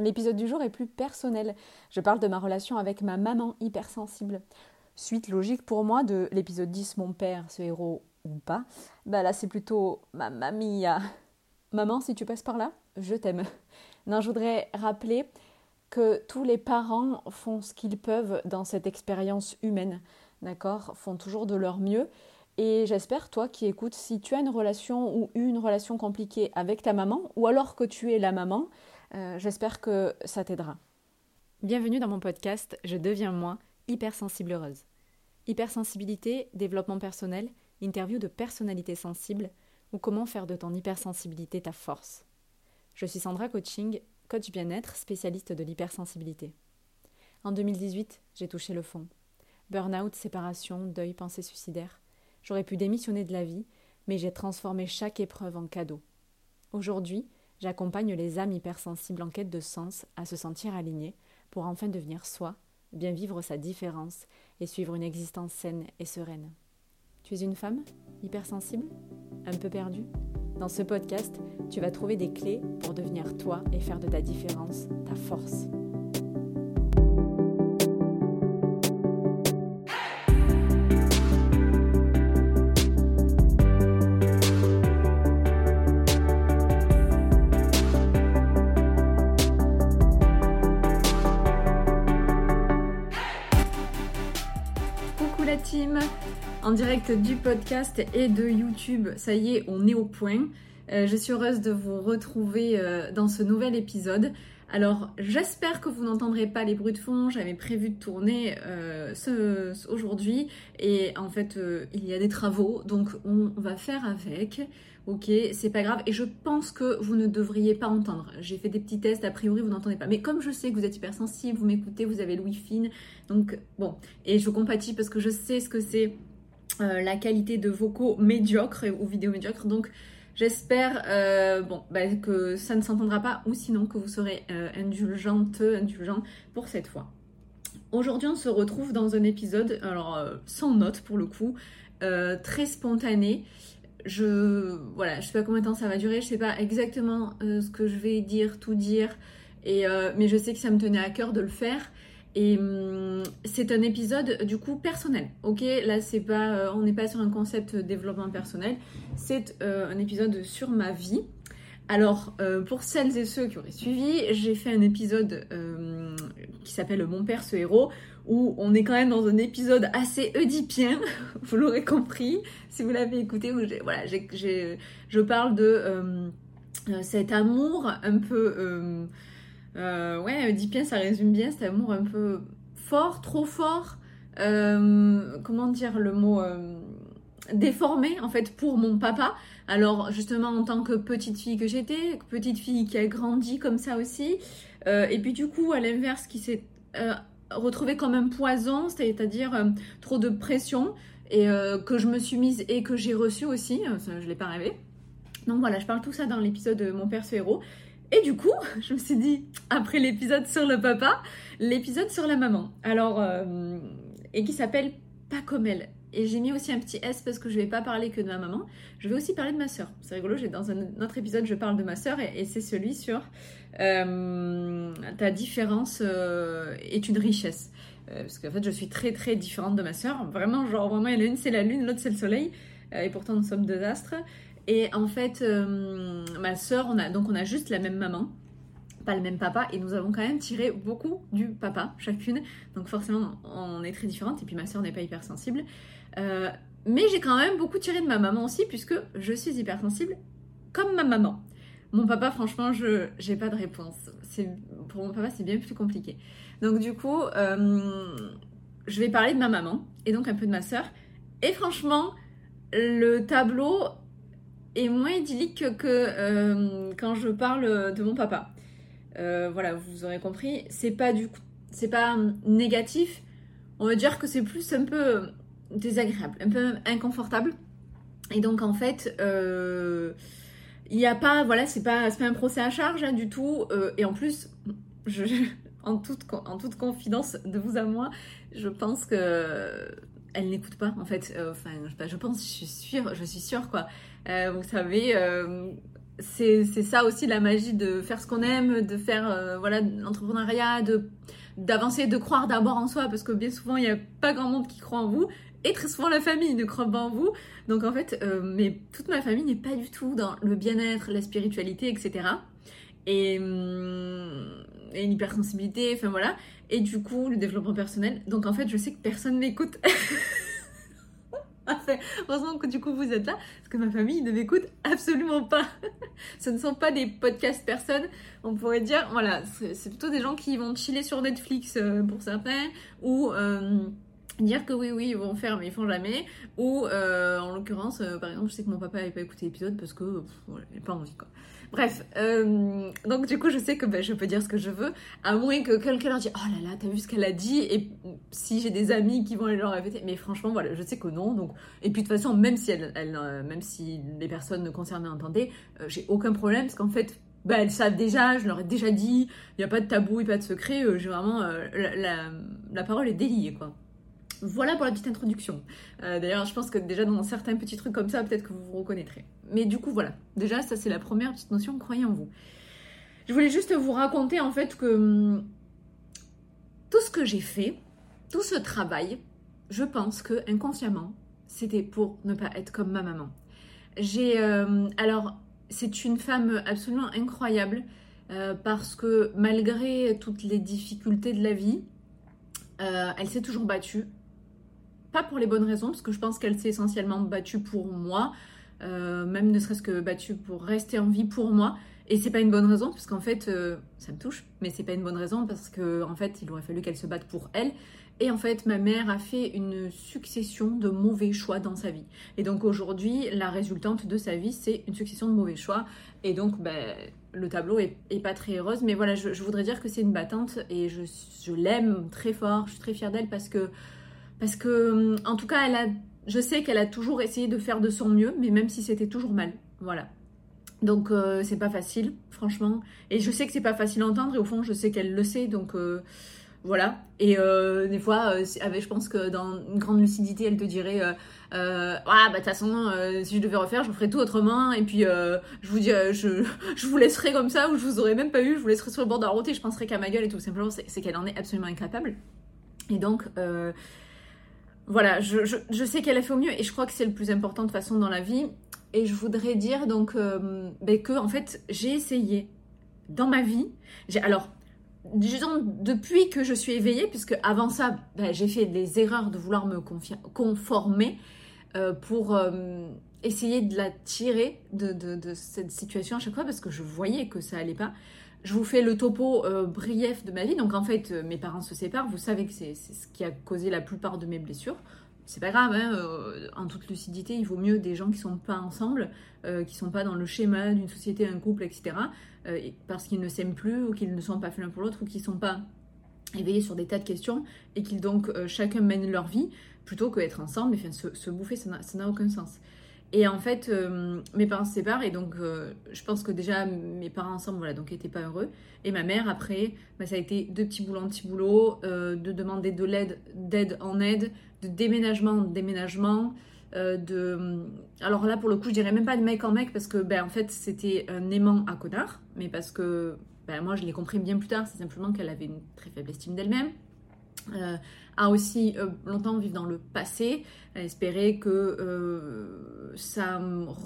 L'épisode du jour est plus personnel. Je parle de ma relation avec ma maman hypersensible. Suite logique pour moi de l'épisode 10, mon père, ce héros ou pas. Bah là, c'est plutôt ma mamie. Maman, si tu passes par là, je t'aime. Non, je voudrais rappeler que tous les parents font ce qu'ils peuvent dans cette expérience humaine, d'accord Font toujours de leur mieux. Et j'espère, toi qui écoutes, si tu as une relation ou une relation compliquée avec ta maman, ou alors que tu es la maman, euh, j'espère que ça t'aidera. Bienvenue dans mon podcast Je deviens moi, hypersensible heureuse. Hypersensibilité, développement personnel, interview de personnalités sensibles, ou comment faire de ton hypersensibilité ta force. Je suis Sandra Coaching, coach bien-être, spécialiste de l'hypersensibilité. En 2018, j'ai touché le fond. Burnout, séparation, deuil, pensée suicidaire. J'aurais pu démissionner de la vie, mais j'ai transformé chaque épreuve en cadeau. Aujourd'hui, j'accompagne les âmes hypersensibles en quête de sens à se sentir alignées pour enfin devenir soi, bien vivre sa différence et suivre une existence saine et sereine. Tu es une femme hypersensible? Un peu perdue? Dans ce podcast, tu vas trouver des clés pour devenir toi et faire de ta différence ta force. En direct du podcast et de YouTube. Ça y est, on est au point. Euh, je suis heureuse de vous retrouver euh, dans ce nouvel épisode. Alors, j'espère que vous n'entendrez pas les bruits de fond. J'avais prévu de tourner euh, ce, aujourd'hui et en fait, il y a des travaux, donc on va faire avec. Ok, c'est pas grave. Et je pense que vous ne devriez pas entendre. J'ai fait des petits tests, a priori vous n'entendez pas. Mais comme je sais que vous êtes hypersensible, vous m'écoutez, vous avez Louis fine. Donc bon, et je compatis parce que je sais ce que c'est euh, la qualité de vocaux médiocre ou vidéo médiocre. Donc j'espère euh, bon, bah, que ça ne s'entendra pas ou sinon que vous serez euh, indulgente, indulgent pour cette fois. Aujourd'hui on se retrouve dans un épisode, alors sans notes pour le coup, très spontané je voilà, je sais pas combien de temps ça va durer, je sais pas exactement euh, ce que je vais dire, tout dire, et euh, mais je sais que ça me tenait à cœur de le faire. Et hum, c'est un épisode du coup personnel, ok? Là, c'est pas, euh, on n'est pas sur un concept développement personnel, c'est un épisode sur ma vie. Alors, pour celles et ceux qui auraient suivi, j'ai fait un épisode qui s'appelle Mon père, ce héros, où on est quand même dans un épisode assez oedipien, vous l'aurez compris, si vous l'avez écouté, où voilà, je parle de euh, euh, cet amour un peu... Euh, ouais, oedipien, ça résume bien, cet amour un peu fort, trop fort, comment dire le mot déformé en fait pour mon papa. Alors justement en tant que petite fille que j'étais, petite fille qui a grandi comme ça aussi, et puis du coup à l'inverse qui s'est retrouvé comme un poison, c'est-à-dire euh, trop de pression et euh, que je me suis mise et que j'ai reçu aussi, euh, je ne l'ai pas rêvé. Donc voilà, je parle tout ça dans l'épisode de Mon père ce héros. Et du coup, je me suis dit, après l'épisode sur le papa, l'épisode sur la maman. Alors, et qui s'appelle Pas comme elle. Et j'ai mis aussi un petit S parce que je vais pas parler que de ma maman, je vais aussi parler de ma soeur. C'est rigolo, dans un autre épisode, je parle de ma soeur et, c'est celui sur euh, ta différence euh, est une richesse. Euh, parce qu'en fait, je suis très très différente de ma soeur. Vraiment, genre, vraiment, l'une c'est la lune, l'autre c'est le soleil. et pourtant, nous sommes deux astres. Et en fait, ma soeur, on a, donc on a juste la même maman pas le même papa et nous avons quand même tiré beaucoup du papa chacune donc forcément on est très différentes et puis ma soeur n'est pas hypersensible euh, mais j'ai quand même beaucoup tiré de ma maman aussi, puisque je suis hypersensible comme ma maman. Mon papa, franchement, je n'ai pas de réponse. Pour mon papa, c'est bien plus compliqué. Donc du coup, euh, je vais parler de ma maman et donc un peu de ma soeur. Et franchement, le tableau est moins idyllique que euh, quand je parle de mon papa. voilà, vous aurez compris. C'est pas du c'est pas négatif. On va dire que c'est plus un peu désagréable, un peu inconfortable. Et donc en fait, euh, il n'y a pas, voilà, c'est pas, pas un procès à charge hein, du tout. Euh, et en plus, je, en, toute, en toute confidence de vous à moi, je pense que elle n'écoute pas en fait. Euh, enfin, je, pense, je suis sûre, je suis sûre quoi. vous savez, c'est ça aussi la magie de faire ce qu'on aime, de faire voilà l'entrepreneuriat, de d'avancer, de croire d'abord en soi, parce que bien souvent il n'y a pas grand monde qui croit en vous, et très souvent la famille ne croit pas en vous. Donc en fait, mais toute ma famille n'est pas du tout dans le bien-être, la spiritualité, etc. Et, hum, et l'hypersensibilité, enfin voilà. Et du coup, le développement personnel. Donc en fait, je sais que personne m'écoute. Heureusement que du coup vous êtes là, parce que ma famille ne m'écoute absolument pas. Ce ne sont pas des podcasts personnes, on pourrait dire, voilà, c'est plutôt des gens qui vont chiller sur Netflix euh, pour certains, ou euh, dire que oui, oui, ils vont faire, mais ils font jamais, ou euh, en l'occurrence, par exemple, je sais que mon papa n'avait pas écouté l'épisode parce que, voilà, il pas envie quoi. Bref, euh, donc du coup, je sais que ben, je peux dire ce que je veux, à moins que quelqu'un leur dise Oh là là, t'as vu ce qu'elle a dit? Et si j'ai des amis qui vont aller leur répéter, mais franchement, voilà, je sais que non. Donc, et puis de toute façon, même si, elle, euh, même si les personnes concernées entendaient, euh, j'ai aucun problème parce qu'en fait, ben, elles savent déjà, je leur ai déjà dit, il n'y a pas de tabou et pas de secret, j'ai vraiment. La, la, parole est déliée, quoi. Voilà pour la petite introduction. Euh, d'ailleurs, je pense que déjà dans certains petits trucs comme ça, peut-être que vous vous reconnaîtrez. Mais du coup, voilà. Déjà, ça c'est la première petite notion, croyez en vous. Je voulais juste vous raconter en fait que hum, tout ce que j'ai fait, tout ce travail, je pense que inconsciemment, c'était pour ne pas être comme ma maman. J'ai euh, alors c'est une femme absolument incroyable euh, parce que malgré toutes les difficultés de la vie, elle s'est toujours battue pas pour les bonnes raisons, parce que je pense qu'elle s'est essentiellement battue pour moi, euh, même ne serait-ce que battue pour rester en vie pour moi. Et c'est pas une bonne raison, parce qu'en fait, euh, ça me touche, mais c'est pas une bonne raison parce qu'en en fait, il aurait fallu qu'elle se batte pour elle. Et en fait, ma mère a fait une succession de mauvais choix dans sa vie. Et donc aujourd'hui, la résultante de sa vie, c'est une succession de mauvais choix. Et donc, ben, le tableau est, pas très heureuse. Mais voilà, je, voudrais dire que c'est une battante et je, je l'aime très fort. Je suis très fière d'elle parce que parce que, en tout cas, elle a, je sais qu'elle a toujours essayé de faire de son mieux, mais même si c'était toujours mal. Voilà. Donc, euh, c'est pas facile, franchement. Et je sais que c'est pas facile à entendre, et au fond, je sais qu'elle le sait, donc euh, voilà. Et euh, des fois, avec, je pense que dans une grande lucidité, elle te dirait Ah, bah, de toute façon, si je devais refaire, je ferais tout autrement, et puis je vous dis, je, je, vous laisserai comme ça, ou je vous aurais même pas eu, je vous laisserai sur le bord la route, et je penserais qu'à ma gueule, et tout simplement, c'est qu'elle en est absolument incapable. Et donc, voilà, je, sais qu'elle a fait au mieux et je crois que c'est le plus important de façon dans la vie. Et je voudrais dire donc euh, ben, que en fait j'ai essayé dans ma vie. Alors disons depuis que je suis éveillée, puisque avant ça ben, j'ai fait des erreurs de vouloir me conformer euh, pour euh, essayer de la tirer de, de, cette situation à chaque fois parce que je voyais que ça allait pas. Je vous fais le topo euh, brief de ma vie. Donc en fait, euh, mes parents se séparent. Vous savez que c'est ce qui a causé la plupart de mes blessures. C'est pas grave, hein, euh, en toute lucidité, il vaut mieux des gens qui sont pas ensemble, qui sont pas dans le schéma d'une société, un couple, etc. parce qu'ils ne s'aiment plus ou qu'ils ne sont pas faits l'un pour l'autre ou qu'ils sont pas éveillés sur des tas de questions et qu'ils donc chacun mène leur vie plutôt qu'être ensemble. Enfin, se, se bouffer, ça n'a aucun sens. Et en fait, euh, mes parents se séparent et donc euh, je pense que déjà mes parents ensemble, voilà, donc n'étaient pas heureux. Et ma mère, après, bah, ça a été de petits boulots en petits boulots, euh, de demander de l'aide, d'aide en aide, de déménagement en déménagement. de... Alors là, pour le coup, je dirais même pas de mec en mec parce que, ben, en fait, c'était un aimant à connard, mais parce que ben, moi, je l'ai compris bien plus tard, c'est simplement qu'elle avait une très faible estime d'elle-même. A aussi longtemps vécu dans le passé, à espérer que euh, ça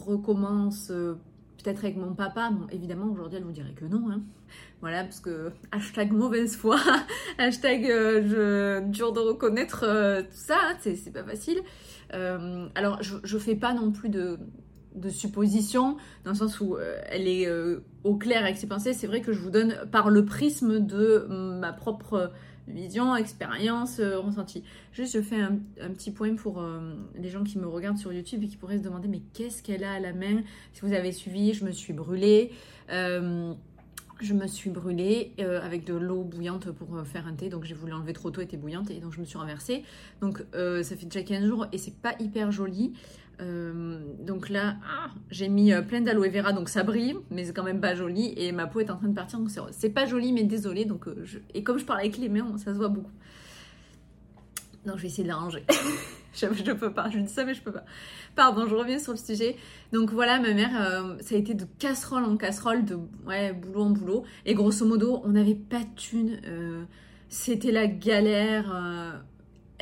recommence euh, peut-être avec mon papa. Bon, évidemment, aujourd'hui, elle vous dirait que non. Hein. Voilà, parce que hashtag mauvaise foi, hashtag euh, je, dur de reconnaître tout ça, hein, c'est pas facile. alors, je, je fais pas non plus de, de supposition, dans le sens où elle est au clair avec ses pensées. C'est vrai que je vous donne par le prisme de ma propre vision, expérience, euh, ressenti. Juste, je fais un, petit point pour euh, les gens qui me regardent sur YouTube et qui pourraient se demander mais qu'est-ce qu'elle a à la main? Si vous avez suivi, je me suis brûlée. Euh, je me suis brûlée avec de l'eau bouillante pour faire un thé. Donc j'ai voulu enlever trop tôt, elle était bouillante et donc je me suis renversée. Donc ça fait déjà 15 jours et c'est pas hyper joli. Euh, donc là, ah, j'ai mis euh, plein d'aloe vera, donc ça brille, mais c'est quand même pas joli. Et ma peau est en train de partir, donc c'est pas joli, mais désolé. Donc, euh, Et comme je parle avec les mains, ça se voit beaucoup. Donc je vais essayer de l'arranger. je, ne peux pas, je dis ça mais je peux pas. Pardon, je reviens sur le sujet. Donc voilà, ma mère, ça a été de casserole en casserole, de ouais, boulot en boulot. Et grosso modo, on n'avait pas de thunes. C'était la galère.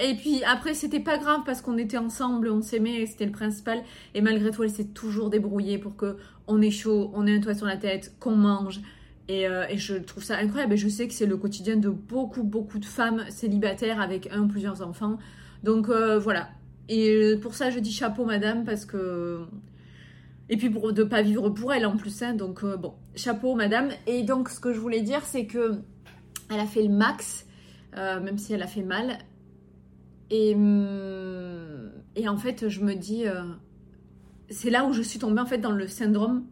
Euh. Et puis après, c'était pas grave parce qu'on était ensemble, on s'aimait, c'était le principal. Et malgré tout, elle s'est toujours débrouillée pour que on ait chaud, on ait un toit sur la tête, qu'on mange. Et, et, je trouve ça incroyable. Et je sais que c'est le quotidien de beaucoup, beaucoup de femmes célibataires avec un ou plusieurs enfants. Donc voilà, et pour ça, je dis chapeau, madame, parce que. Et puis pour de pas vivre pour elle en plus, hein, donc euh, bon, chapeau, madame. Et donc, ce que je voulais dire, c'est que elle a fait le max, euh, même si elle a fait mal. Et, hum, et en fait, je me dis, euh, c'est là où je suis tombée en fait dans le syndrome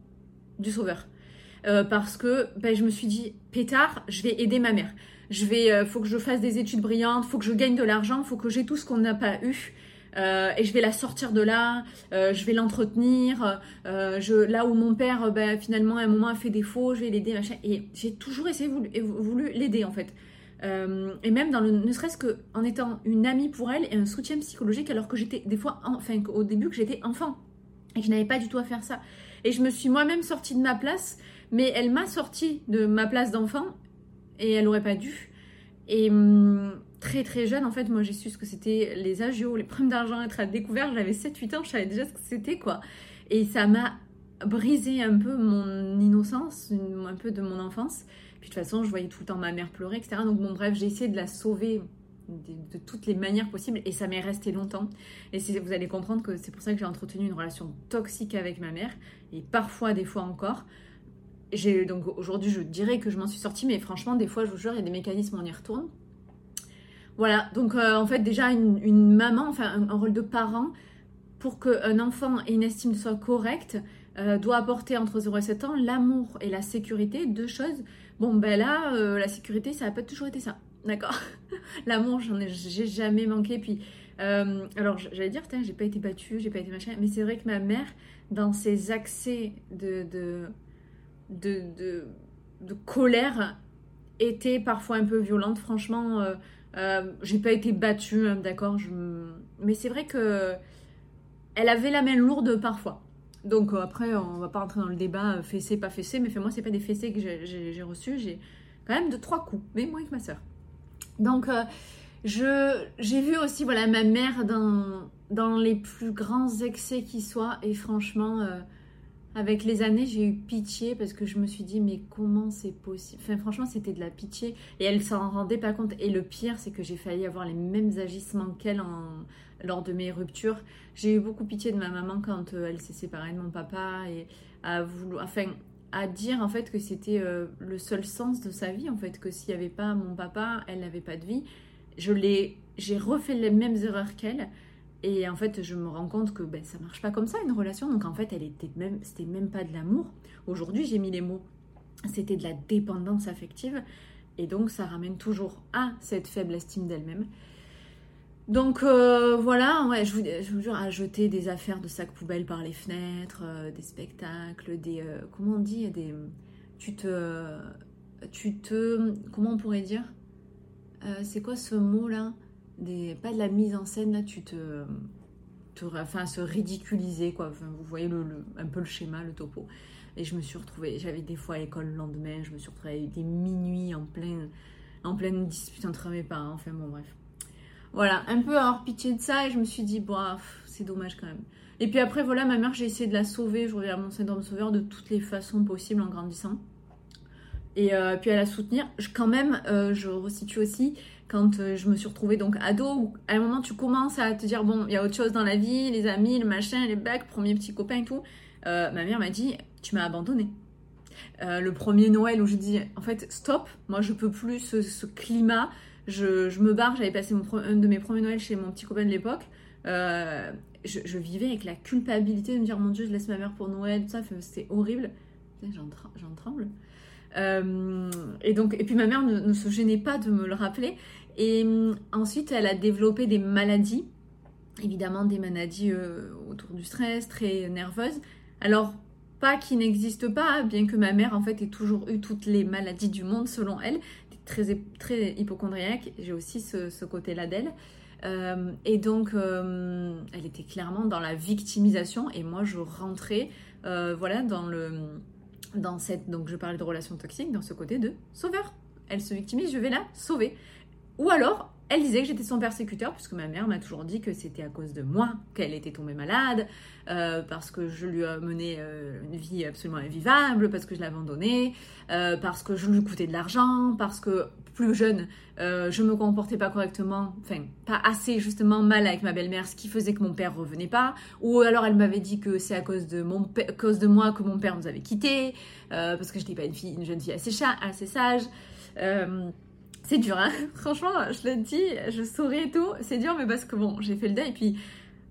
du sauveur. parce que ben, je me suis dit, pétard, je vais aider ma mère. Je vais, faut que je fasse des études brillantes, faut que je gagne de l'argent, faut que j'ai tout ce qu'on n'a pas eu. Euh, et je vais la sortir de là, euh, je vais l'entretenir. Euh, là où mon père, bah, finalement, à un moment a fait défaut, je vais l'aider. Et j'ai toujours essayé voulu, voulu l'aider, en fait. Et même dans le, ne serait-ce qu'en étant une amie pour elle et un soutien psychologique, alors que j'étais des fois, enfin, au début, que j'étais enfant et que je n'avais pas du tout à faire ça. Et je me suis moi-même sortie de ma place, mais elle m'a sortie de ma place d'enfant et elle n'aurait pas dû. Et. Hum, très très jeune, en fait, moi j'ai su ce que c'était les agios, les primes d'argent, être à découvert. J'avais 7-8 ans, je savais déjà ce que c'était quoi. Et ça m'a brisé un peu mon innocence, un peu de mon enfance. Puis de toute façon, je voyais tout le temps ma mère pleurer, etc. Donc bon, bref, j'ai essayé de la sauver de, toutes les manières possibles et ça m'est resté longtemps. Et vous allez comprendre que c'est pour ça que j'ai entretenu une relation toxique avec ma mère et parfois, des fois encore. J'ai donc aujourd'hui, je dirais que je m'en suis sortie, mais franchement, des fois, je vous jure, il y a des mécanismes, on y retourne. Voilà, donc euh, en fait déjà une, maman, enfin un, rôle de parent, pour qu'un enfant ait une estime de soi correcte, euh, doit apporter entre 0 et 7 ans l'amour et la sécurité, deux choses. Bon ben là, euh, la sécurité, ça n'a pas toujours été ça, d'accord. L'amour, j'en ai, j'ai jamais manqué, puis... alors j'allais dire, j'ai pas été battue, j'ai pas été machin, mais c'est vrai que ma mère, dans ses accès de, de, de, de colère, était parfois un peu violente, franchement euh, j'ai pas été battue, hein, d'accord, mais c'est vrai que elle avait la main lourde parfois. Donc euh, après, on va pas rentrer dans le débat euh, fessé, pas fessé, mais moi, c'est pas des fessés que j'ai reçus, j'ai quand même de trois coups, mais moins que ma soeur. Donc je j'ai vu aussi voilà ma mère dans, dans les plus grands excès qui soient, et franchement avec les années, j'ai eu pitié parce que je me suis dit, mais comment c'est possible? Enfin, franchement, c'était de la pitié et elle s'en rendait pas compte. Et le pire, c'est que j'ai failli avoir les mêmes agissements qu'elle en... lors de mes ruptures. J'ai eu beaucoup pitié de ma maman quand euh, elle s'est séparée de mon papa et à vouloir, enfin, à dire en fait que c'était euh, le seul sens de sa vie, en fait, que s'il n'y avait pas mon papa, elle n'avait pas de vie. Je l'ai, j'ai refait les mêmes erreurs qu'elle. Et en fait, je me rends compte que ben, ça marche pas comme ça une relation. Donc en fait, elle était même, c'était même pas de l'amour. Aujourd'hui, j'ai mis les mots. C'était de la dépendance affective. Et donc, ça ramène toujours à cette faible estime d'elle-même. Donc euh, voilà, ouais, je, vous, je vous jure, à jeter des affaires de sacs poubelles par les fenêtres, euh, des spectacles, des. Euh, comment on dit des, Tu te. Tu te. Comment on pourrait dire C'est quoi ce mot-là? Pas de la mise en scène, là, tu te, enfin, se ridiculiser, quoi. vous voyez le, un peu le schéma, le topo. Et je me suis retrouvée, j'avais des fois à l'école le lendemain, je me suis retrouvée des minuits en pleine, en pleine dispute entre mes parents, enfin bon, bref. Voilà, un peu avoir pitié de ça, et je me suis dit, bof, c'est dommage quand même. Et puis après, voilà, ma mère, j'ai essayé de la sauver, je reviens à mon syndrome sauveur de toutes les façons possibles en grandissant. Et euh, puis à la soutenir. Quand même, euh, je resitue aussi, quand euh, je me suis retrouvée donc ado, à un moment tu commences à te dire bon, il y a autre chose dans la vie, les amis, le machin, les bacs, premier petit copain et tout. Euh, ma mère m'a dit tu m'as abandonné. Euh, le premier Noël où je dis en fait stop, moi je peux plus ce, climat, je, me barre, j'avais passé mon, un de mes premiers Noëls chez mon petit copain de l'époque. Je, vivais avec la culpabilité de me dire mon dieu je laisse ma mère pour Noël, tout ça, c'était horrible. J'en tremble. Et donc, et puis ma mère ne, se gênait pas de me le rappeler. Et euh, ensuite, elle a développé des maladies, évidemment des maladies euh, autour du stress, très nerveuses. Alors, pas qui n'existent pas, bien que ma mère en fait ait toujours eu toutes les maladies du monde selon elle, très, très hypochondriaque, j'ai aussi ce, côté-là d'elle. et donc, elle était clairement dans la victimisation. Et moi, je rentrais, voilà, dans le, dans cette, donc je parlais de relation toxique, dans ce côté de sauveur. Elle se victimise, je vais la sauver. Ou alors, elle disait que j'étais son persécuteur, puisque ma mère m'a toujours dit que c'était à cause de moi qu'elle était tombée malade, euh, parce que je lui ai mené euh, une vie absolument invivable, parce que je l'ai abandonnée, euh, parce que je lui coûtais de l'argent, parce que plus jeune, je me comportais pas correctement, enfin pas assez justement mal avec ma belle-mère, ce qui faisait que mon père revenait pas. Ou alors elle m'avait dit que c'est à cause de, moi que mon père nous avait quittés, parce que je n'étais pas une, fille, une jeune fille assez, assez sage. C'est dur, hein Franchement, je le dis, je souris et tout. C'est dur, mais parce que bon, j'ai fait le deuil, puis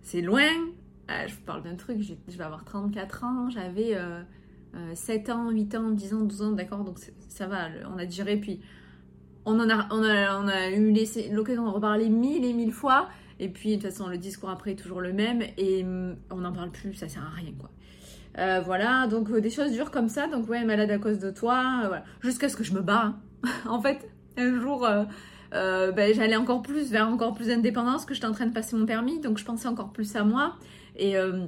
c'est loin. Euh, je vous parle d'un truc, je vais avoir 34 ans, j'avais 7 euh, euh, ans, 8 ans, 10 ans, 12 ans, d'accord? Donc ça va, on a digéré, puis on, en a, on, a, on a eu l'occasion de reparler mille et mille fois. Et puis, de toute façon, le discours après est toujours le même et mm, on n'en parle plus, ça sert à rien, quoi. voilà, donc des choses dures comme ça. Donc, ouais, malade à cause de toi, voilà. Jusqu'à ce que je me bats. Hein. en fait, un jour, euh, euh, ben, j'allais encore plus vers encore plus d'indépendance, que j'étais en train de passer mon permis, donc je pensais encore plus à moi. Et euh,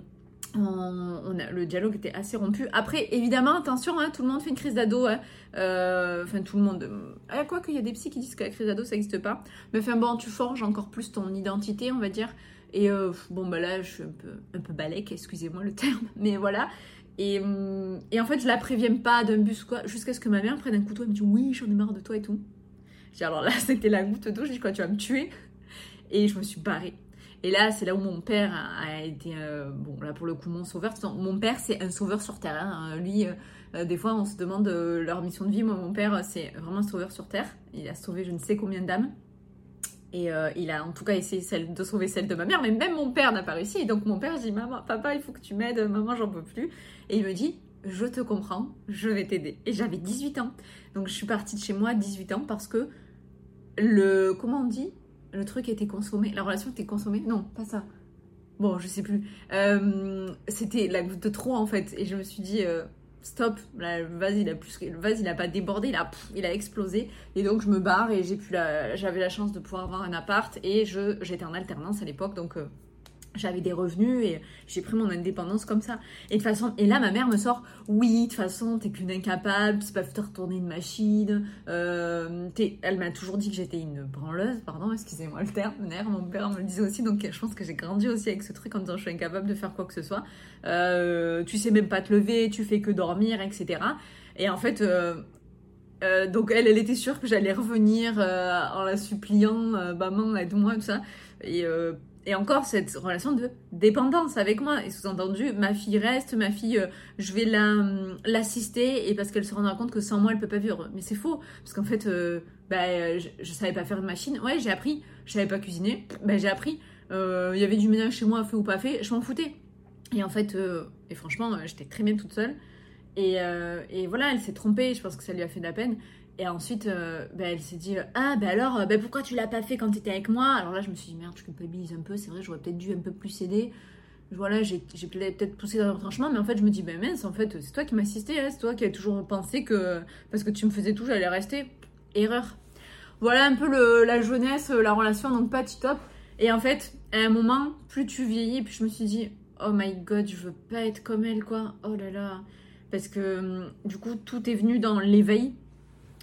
on, le dialogue était assez rompu. Après, évidemment, attention, hein, tout le monde fait une crise d'ado. Hein. enfin, tout le monde. quoi qu'il y a des psys qui disent que la crise d'ado, ça n'existe pas. Mais enfin, bon, tu forges encore plus ton identité, on va dire. Et bon, bah là, je suis un peu, un peu balèque, excusez-moi le terme. Mais voilà. Et, et, en fait, je la préviens pas d'un bus quoi, jusqu'à ce que ma mère prenne un couteau et me dit Oui, j'en ai marre de toi et tout alors là, c'était la goutte d'eau. Je dis quoi, tu vas me tuer? Et je me suis barrée. Et là, c'est là où mon père a été, euh, bon, là pour le coup, mon sauveur. Mon père, c'est un sauveur sur terre. Hein. Lui, euh, euh, des fois, on se demande leur mission de vie. Moi, mon père, c'est vraiment un sauveur sur terre. Il a sauvé je ne sais combien d'âmes. Et il a en tout cas essayé de sauver celle de ma mère, mais même mon père n'a pas réussi. Et donc mon père, dis, maman, papa, il faut que tu m'aides, maman, j'en peux plus. Et il me dit, je te comprends, je vais t'aider. Et j'avais 18 ans. Donc je suis partie de chez moi à 18 ans parce que le. Comment on dit? Le truc était consommé. La relation était consommée? Non, pas ça. Bon, je sais plus. Euh, c'était la goutte de trop en fait. Et je me suis dit. Euh, stop, le vase il a plus, le vase il a pas débordé, il a, il a explosé et donc je me barre et j'ai pu j'avais la chance de pouvoir avoir un appart et je j'étais en alternance à l'époque donc euh, j'avais des revenus et j'ai pris mon indépendance comme ça. Et de façon, et là ma mère me sort, oui, de toute façon, t'es qu'une incapable, tu sais pas faire retourner une machine. Euh, elle m'a toujours dit que j'étais une branleuse, pardon, excusez-moi le terme, mon père me le disait aussi, donc je pense que j'ai grandi aussi avec ce truc en disant je suis incapable de faire quoi que ce soit. Euh, tu sais même pas te lever, tu fais que dormir, etc. Et en fait, euh, donc elle, elle était sûre que j'allais revenir en la suppliant, maman aide-moi, tout ça. Et et encore cette relation de dépendance avec moi. Et sous-entendu, ma fille reste, ma fille, euh, je vais l'assister et parce qu'elle se rendra compte que sans moi, elle peut pas vivre. Mais c'est faux. Parce qu'en fait, euh, bah, je, je, savais pas faire de machine. Ouais, j'ai appris. Je savais pas cuisiner. Bah, j'ai appris. Euh, il y avait du ménage chez moi, fait ou pas fait. Je m'en foutais. Et en fait, et franchement, j'étais très bien toute seule. Et, et voilà, elle s'est trompée. Je pense que ça lui a fait de la peine. Et ensuite, euh, bah, elle s'est dit Ah, ben alors, bah, pourquoi tu l'as pas fait quand tu étais avec moi? Alors là, je me suis dit Merde, je culpabilise un peu, c'est vrai, j'aurais peut-être dû un peu plus céder. Voilà, j'ai peut-être poussé dans le retranchement, mais en fait, je me dis Ben mince, en fait, c'est toi qui m'assistais, hein, c'est toi qui as toujours pensé que parce que tu me faisais tout, j'allais rester. Erreur. Voilà un peu le, la jeunesse, la relation, donc pas top. Et en fait, à un moment, plus tu vieillis, plus je me suis dit Oh my god, je veux pas être comme elle, quoi. Oh là là. Parce que hum, du coup, tout est venu dans l'éveil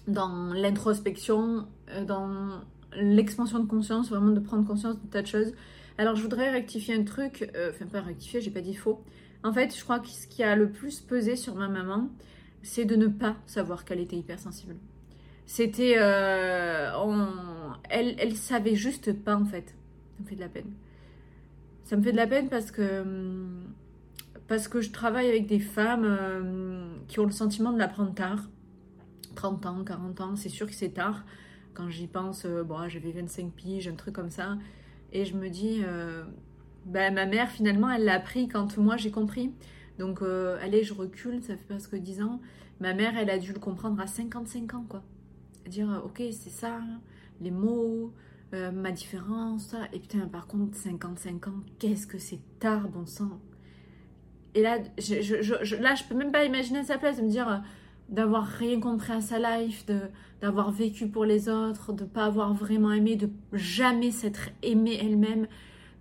dans l'introspection, euh, dans l'expansion de conscience, vraiment de prendre conscience de tas de choses. Alors je voudrais rectifier un truc, euh, enfin pas rectifier, j'ai pas dit faux. En fait, je crois que ce qui a le plus pesé sur ma maman, c'est de ne pas savoir qu'elle était hypersensible. C'était, euh, elle, elle savait juste pas en fait. Ça me fait de la peine. Ça me fait de la peine parce que parce que je travaille avec des femmes qui ont le sentiment de l'apprendre tard 30 ans, 40 ans, c'est sûr que c'est tard. Quand j'y pense, euh, bon, j'avais 25 piges, un truc comme ça. Et je me dis, euh, bah, ma mère, finalement, elle l'a appris quand moi j'ai compris. Donc, euh, allez, je recule, ça fait presque 10 ans. Ma mère, elle a dû le comprendre à 55 ans, quoi. Dire, ok, c'est ça, les mots, ma différence, ça. Et putain, par contre, 55 ans, qu'est-ce que c'est tard, bon sang. Et là, je, je, je, là, je peux même pas imaginer sa place, de me dire d'avoir rien compris à sa life, d'avoir vécu pour les autres, de pas avoir vraiment aimé, de jamais s'être aimée elle-même,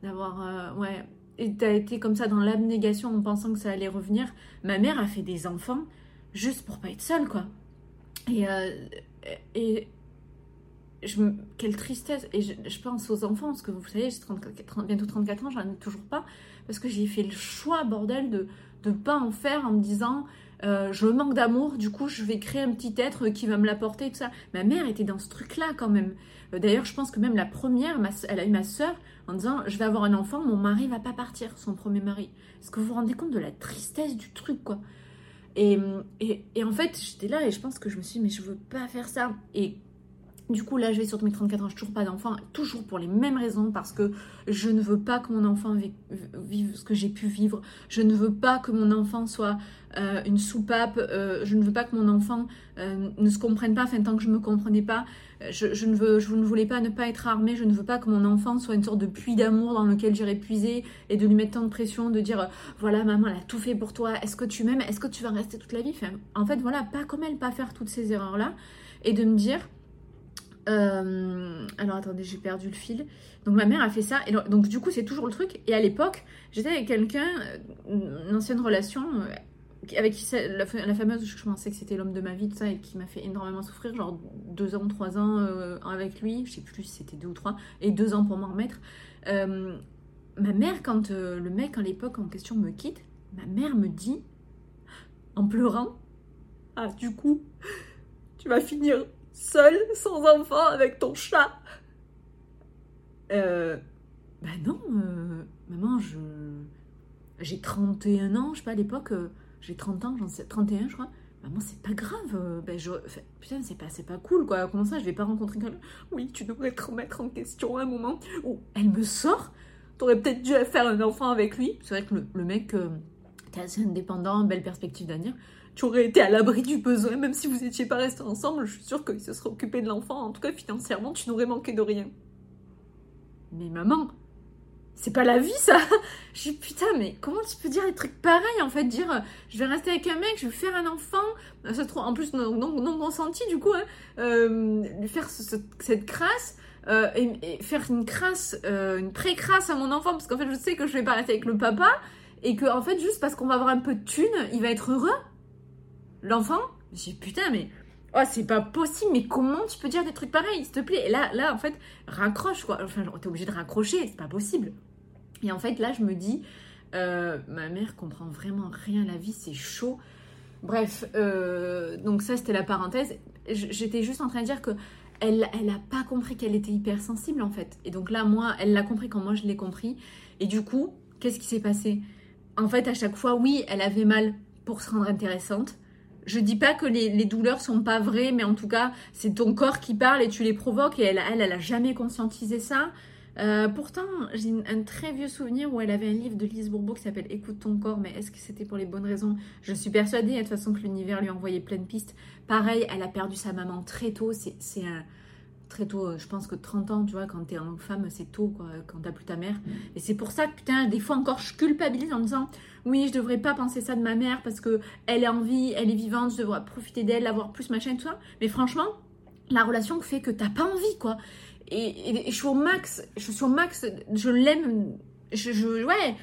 d'avoir euh, ouais, et t'as été comme ça dans l'abnégation en pensant que ça allait revenir. Ma mère a fait des enfants juste pour pas être seule quoi. Et euh, et quelle tristesse. Et je, pense aux enfants, parce que vous savez, j'ai bientôt 34 ans, j'en ai toujours pas, parce que j'ai fait le choix, bordel, de ne pas en faire en me disant, euh, je manque d'amour, du coup, je vais créer un petit être qui va me l'apporter, tout ça. Ma mère était dans ce truc-là quand même. Euh, d'ailleurs, je pense que même la première, elle a eu ma soeur en disant, je vais avoir un enfant, mon mari va pas partir, son premier mari. Est-ce que vous vous rendez compte de la tristesse du truc, quoi? Et, et, et en fait, j'étais là et je pense que je me suis dit, mais je veux pas faire ça. Et du coup, là, je vais sur mes 34 ans, je toujours pas d'enfant, toujours pour les mêmes raisons, parce que je ne veux pas que mon enfant vive ce que j'ai pu vivre. Je ne veux pas que mon enfant soit euh, une soupape. Euh, je ne veux pas que mon enfant euh, ne se comprenne pas, enfin, tant que je ne me comprenais pas. Je, ne veux, voulais pas ne pas être armée. Je ne veux pas que mon enfant soit une sorte de puits d'amour dans lequel j'irai puiser et de lui mettre tant de pression, de dire voilà, maman, elle a tout fait pour toi. Est-ce que tu m'aimes Est-ce que tu vas rester toute la vie? En fait, voilà, pas comme elle, pas faire toutes ces erreurs-là. Et de me dire euh, alors attendez, j'ai perdu le fil. Donc ma mère a fait ça. Et donc du coup, c'est toujours le truc. Et à l'époque, j'étais avec quelqu'un, euh, une ancienne relation, euh, avec qui la, fameuse, je pensais que c'était l'homme de ma vie, tout ça, et qui m'a fait énormément souffrir, genre deux ans, trois ans avec lui, je sais plus si c'était deux ou trois, et deux ans pour m'en remettre. ma mère, quand le mec à l'époque en question me quitte, ma mère me dit, en pleurant, ah du coup, tu vas finir seule, sans enfant, avec ton chat. Euh, bah non, euh, maman, je... J'ai 31 ans, je sais pas, à l'époque, euh, j'ai 30 ans, j'en sais, 31 je crois. Maman, c'est pas grave, euh, ben je... putain, c'est pas, cool, quoi. Comment ça, je vais pas rencontrer quelqu'un? Oui, tu devrais te remettre en question un moment. Ou elle me sort, t'aurais peut-être dû faire un enfant avec lui. C'est vrai que le, le mec, t'es indépendant, belle perspective d'avenir tu aurais été à l'abri du besoin, même si vous n'étiez pas restés ensemble, je suis sûre qu'il se serait occupé de l'enfant. En tout cas, financièrement, tu n'aurais manqué de rien. Mais maman, c'est pas la vie ça dis putain, mais comment tu peux dire des trucs pareils en fait? Dire je vais rester avec un mec, je vais faire un enfant, ça en plus non, consenti du coup, hein, euh, lui faire cette crasse. Euh, et, faire une crasse, euh, une pré-crasse à mon enfant, parce qu'en fait je sais que je vais pas rester avec le papa, et que en fait juste parce qu'on va avoir un peu de thunes, il va être heureux l'enfant, j'ai putain, mais oh, c'est pas possible, mais comment tu peux dire des trucs pareils, s'il te plaît? Et là, là, en fait, raccroche, quoi. Enfin, t'es obligé de raccrocher, c'est pas possible. Et en fait, là, je me dis, euh, ma mère comprend vraiment rien à la vie, c'est chaud. Bref, euh, donc ça, c'était la parenthèse. J'étais juste en train de dire que elle, elle a pas compris qu'elle était hypersensible, en fait. Et donc là, moi, elle l'a compris quand moi, je l'ai compris. Et du coup, qu'est-ce qui s'est passé? En fait, à chaque fois, oui, elle avait mal pour se rendre intéressante je dis pas que les, les, douleurs sont pas vraies, mais en tout cas, c'est ton corps qui parle et tu les provoques. Et elle, elle, elle a jamais conscientisé ça. Euh, pourtant, j'ai un très vieux souvenir où elle avait un livre de Lise Bourbeau qui s'appelle Écoute ton corps, mais est-ce que c'était pour les bonnes raisons? Je suis persuadée, de toute façon, que l'univers lui envoyait plein de pistes. Pareil, elle a perdu sa maman très tôt. C'est un très tôt, euh, je pense que 30 ans, tu vois, quand t'es en femme, c'est tôt, quoi, quand t'as plus ta mère. Mm. Et c'est pour ça que, putain, des fois encore, je culpabilise en me disant, oui, je devrais pas penser ça de ma mère parce que elle est en vie, elle est vivante, je devrais profiter d'elle, avoir plus machin, tout ça. Mais franchement, la relation fait que t'as pas envie, quoi. Et, je suis au max, je suis au max, je l'aime, je, je, ouais,